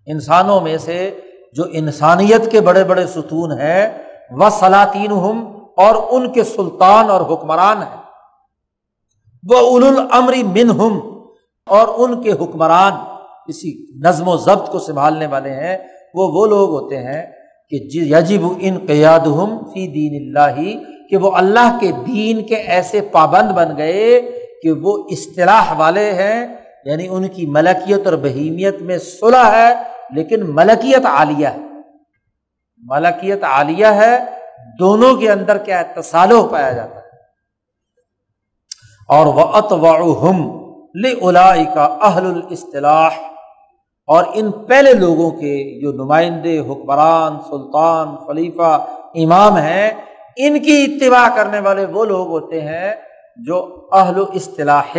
S1: انسانوں میں سے جو انسانیت کے بڑے بڑے ستون ہیں وہ سلاطین ہم اور ان کے سلطان اور حکمران ہیں۔ وہ اول العمری من ہم اور ان کے حکمران کسی نظم و ضبط کو سنبھالنے والے ہیں، وہ وہ لوگ ہوتے ہیں کہ جی- یجب ان قیاد ہم فی دین اللہ، کہ وہ اللہ کے دین کے ایسے پابند بن گئے کہ وہ اصطلاح والے ہیں یعنی ان کی ملکیت اور بہیمیت میں صلح ہے، لیکن ملکیت عالیہ ہے۔ ملکیت عالیہ ہے، دونوں کے اندر کیا ہے؟ تصالح پایا جاتا ہے۔ اور وہ اتواہم لا کا اہل الاصطلاح اور ان پہلے لوگوں کے جو نمائندے، حکمران، سلطان، خلیفہ، امام ہیں، ان کی اتباع کرنے والے وہ لوگ ہوتے ہیں جو اہل و اصطلاح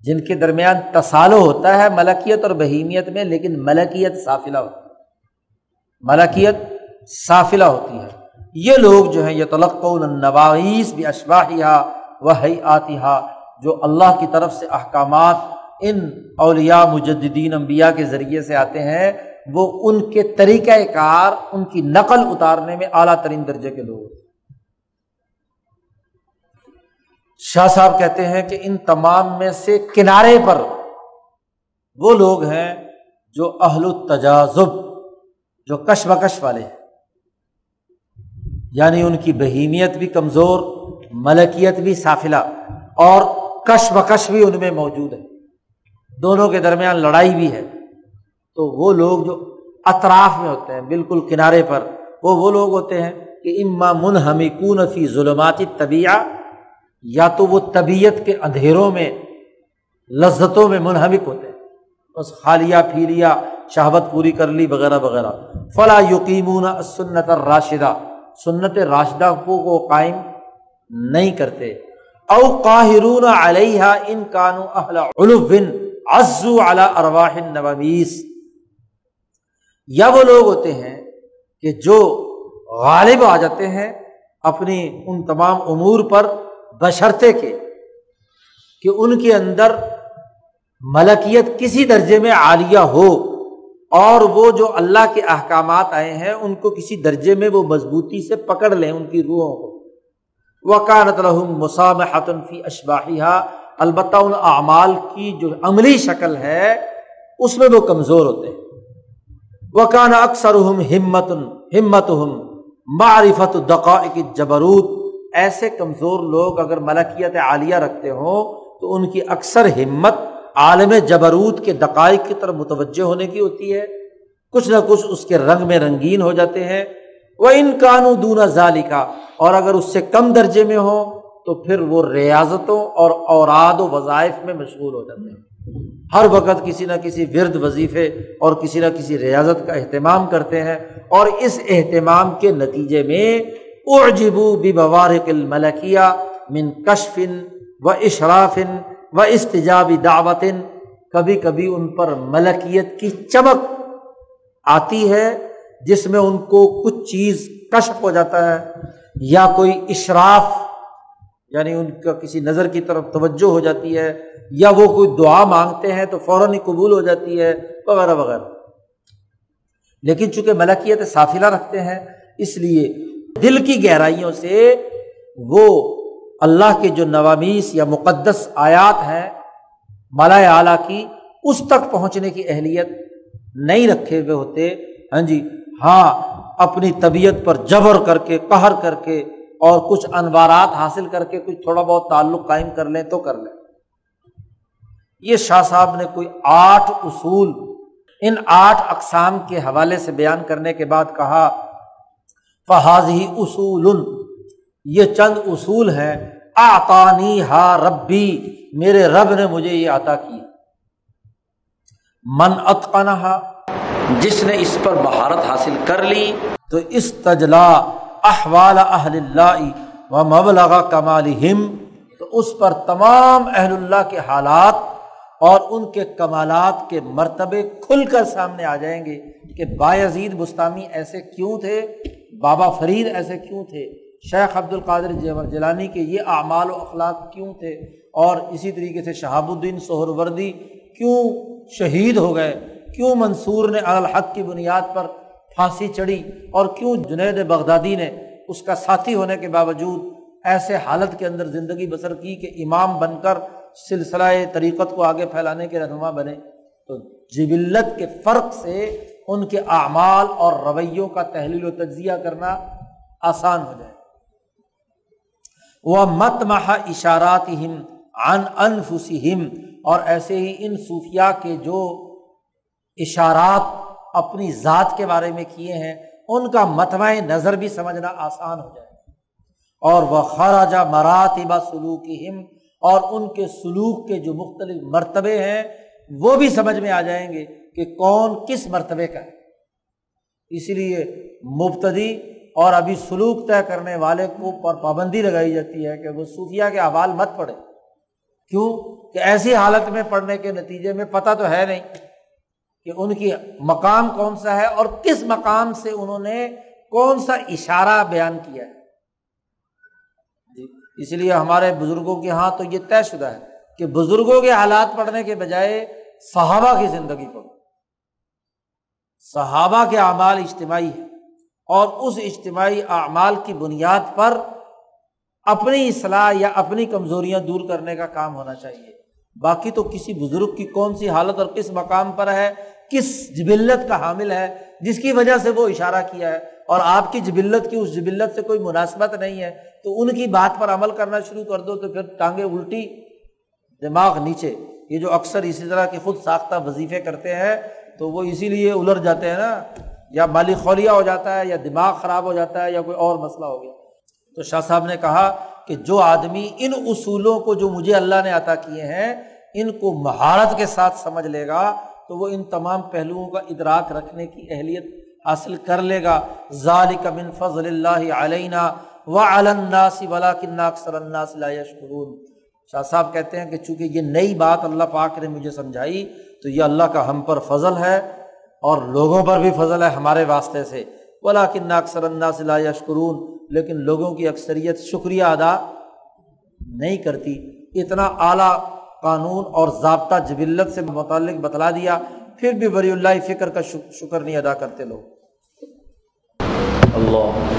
S1: جن کے درمیان تصالو ہوتا ہے ملکیت اور بہیمیت میں، لیکن ملکیت سافلہ ہوتی ہے۔ ملکیت سافلہ ہوتی ہے۔ یہ لوگ جو ہیں یہ تلق النواعیس بھی اشباہیہ و حیاتیہ جو اللہ کی طرف سے احکامات ان اولیاء مجدین انبیاء کے ذریعے سے آتے ہیں، وہ ان کے طریقۂ کار، ان کی نقل اتارنے میں اعلیٰ ترین درجے کے لوگ شاہ صاحب کہتے ہیں کہ ان تمام میں سے کنارے پر وہ لوگ ہیں جو اہل التجازب جو کش بکش والے ہیں۔ یعنی ان کی بہیمیت بھی کمزور، ملکیت بھی سافلہ اور کش بکش بھی ان میں موجود ہے۔ دونوں کے درمیان لڑائی بھی ہے۔ تو وہ لوگ جو اطراف میں ہوتے ہیں، بالکل کنارے پر، وہ وہ لوگ ہوتے ہیں کہ اما منہمی فی ظلماتی طبیعہ یا تو وہ طبیعت کے اندھیروں میں، لذتوں میں منہمک ہوتے ہیں۔ بس خالیہ پھیلیا شہبت پوری کر لی، وغیرہ وغیرہ۔ فلاں یقیمون سنت راشدہ سنت راشدہ کو قائم نہیں کرتے۔ او قاہرون علیہ ان کانو اہل علوبن عزو علی ارواح النوامیس یا وہ لوگ ہوتے ہیں کہ جو غالب آ جاتے ہیں اپنی ان تمام امور پر بشرتے کے، کہ ان کے اندر ملکیت کسی درجے میں عالیہ ہو اور وہ جو اللہ کے احکامات آئے ہیں، ان کو کسی درجے میں وہ مضبوطی سے پکڑ لیں ان کی روحوں کو۔ وکانت الحم مسام فی اشباہیہ البتہ ان اعمال کی جو عملی شکل ہے، اس میں وہ کمزور ہوتے ہیں۔ وکان اکثر ہمت ہمت ہم معرفت کی جبروت ایسے کمزور لوگ اگر ملکیت عالیہ رکھتے ہوں، تو ان کی اکثر ہمت عالم جبروت کے دقائق کی طرف متوجہ ہونے کی ہوتی ہے۔ کچھ نہ کچھ اس کے رنگ میں رنگین ہو جاتے ہیں۔ وہ ان کانو دونا ظالی کا اور اگر اس سے کم درجے میں ہو تو پھر وہ ریاضتوں اور اوراد و وظائف میں مشغول ہو جاتے ہیں۔ ہر وقت کسی نہ کسی ورد وظیفے اور کسی نہ کسی ریاضت کا اہتمام کرتے ہیں اور اس اہتمام کے نتیجے میں اعجبو بوارق الملکیہ من کشفن و اشرافن و استجابی دعوتن کبھی کبھی ان پر ملکیت کی چمک آتی ہے جس میں ان کو کچھ چیز کشف ہو جاتا ہے۔ یا کوئی اشراف یعنی ان کا کسی نظر کی طرف توجہ ہو جاتی ہے، یا وہ کوئی دعا مانگتے ہیں تو فوراً ہی قبول ہو جاتی ہے، وغیرہ وغیرہ۔ لیکن چونکہ ملکیت سافلہ رکھتے ہیں، اس لیے دل کی گہرائیوں سے وہ اللہ کے جو نوامیس یا مقدس آیات ہیں مالا اعلیٰ کی اس تک پہنچنے کی اہلیت نہیں رکھے ہوئے ہوتے۔ ہاں جی ہاں اپنی طبیعت پر جبر کر کے، قہر کر کے اور کچھ انوارات حاصل کر کے کچھ تھوڑا بہت تعلق قائم کر لیں تو کر لیں۔ یہ شاہ صاحب نے کوئی آٹھ اصول ان آٹھ اقسام کے حوالے سے بیان کرنے کے بعد کہا فہاز ہی اصول یہ چند اصول ہیں آتانی ہا ربی، میرے رب نے مجھے یہ عطا کی من اتقنہا، جس نے اس پر بہارت حاصل کر لی، تو اس تجلا احوال اہل اللہ و مبلغ کمال تو اس پر تمام اہل اللہ کے حالات اور ان کے کمالات کے مرتبے کھل کر سامنے آ جائیں گے کہ باعزید بستانی ایسے کیوں تھے، بابا فرید ایسے کیوں تھے، شیخ عبد القادر جیلانی کے یہ اعمال و اخلاق کیوں تھے اور اسی طریقے سے شہاب الدین سہر وردی کیوں شہید ہو گئے؟ کیوں منصور نے الحق کی بنیاد پر پھانسی چڑھی اور کیوں جنید بغدادی نے اس کا ساتھی ہونے کے باوجود ایسے حالت کے اندر زندگی بسر کی کہ امام بن کر سلسلہ طریقت کو آگے پھیلانے کے رہنما بنے تو جبلت کے فرق سے ان کے اعمال اور رویوں کا تحلیل و تجزیہ کرنا آسان ہو جائے۔ وہ مت مہا اشارات ہم ان انفسم اور ایسے ہی ان صوفیہ کے جو اشارات اپنی ذات کے بارے میں کیے ہیں، ان کا متمع نظر بھی سمجھنا آسان ہو جائے اور وہ خراجہ مراتبہ سلوک ہم اور ان کے سلوک کے جو مختلف مرتبے ہیں، وہ بھی سمجھ میں آ جائیں گے کہ کون کس مرتبے کا ہے۔ اسی لیے مبتدی اور ابھی سلوک طے کرنے والے کو پر پابندی لگائی جاتی ہے کہ وہ صوفیہ کے احوال مت پڑے کیوں؟ کہ ایسی حالت میں پڑھنے کے نتیجے میں پتہ تو ہے نہیں۔ کہ ان کی مقام کون سا ہے اور کس مقام سے انہوں نے کون سا اشارہ بیان کیا ہے۔ اس لیے ہمارے بزرگوں کے یہاں تو یہ طے شدہ ہے کہ بزرگوں کے حالات پڑھنے کے بجائے صحابہ کی زندگی پڑھو۔ صحابہ کے اعمال اجتماعی ہے اور اس اجتماعی اعمال کی بنیاد پر اپنی اصلاح یا اپنی کمزوریاں دور کرنے کا کام ہونا چاہیے۔ باقی تو کسی بزرگ کی کون سی حالت اور کس مقام پر ہے کس جبلت کا حامل ہے، جس کی وجہ سے وہ اشارہ کیا ہے، اور آپ کی جبلت کی اس جبلت سے کوئی مناسبت نہیں ہے، تو ان کی بات پر عمل کرنا شروع کر دو، تو پھر ٹانگیں الٹی، دماغ نیچے۔ یہ جو اکثر اسی طرح کے خود ساختہ وظیفے کرتے ہیں، تو وہ اسی لیے الر جاتے ہیں نا۔ یا مالی خولیا ہو جاتا ہے، یا دماغ خراب ہو جاتا ہے، یا کوئی اور مسئلہ ہو گیا۔ تو شاہ صاحب نے کہا کہ جو آدمی ان اصولوں کو جو مجھے اللہ نے عطا کیے ہیں، ان کو مہارت کے ساتھ سمجھ لے گا تو وہ ان تمام پہلوؤں کا ادراک رکھنے کی اہلیت حاصل کر لے گا۔ ذالک من فضل اللہ علینا و الناس ولا اکثر الناس لا یشکرون۔ شاہ صاحب کہتے ہیں کہ چونکہ یہ نئی بات اللہ پاک نے مجھے سمجھائی تو یہ اللہ کا ہم پر فضل ہے اور لوگوں پر بھی فضل ہے ہمارے واسطے سے۔ ولا کن اکثر الناس لا یشکرون، لیکن لوگوں کی اکثریت شکریہ ادا نہیں کرتی۔ اتنا اعلیٰ قانون اور ضابطہ جبلت سے متعلق بتلا دیا۔ پھر بھی بری اللہ فکر کا شکر نہیں ادا کرتے لوگ۔ اللہ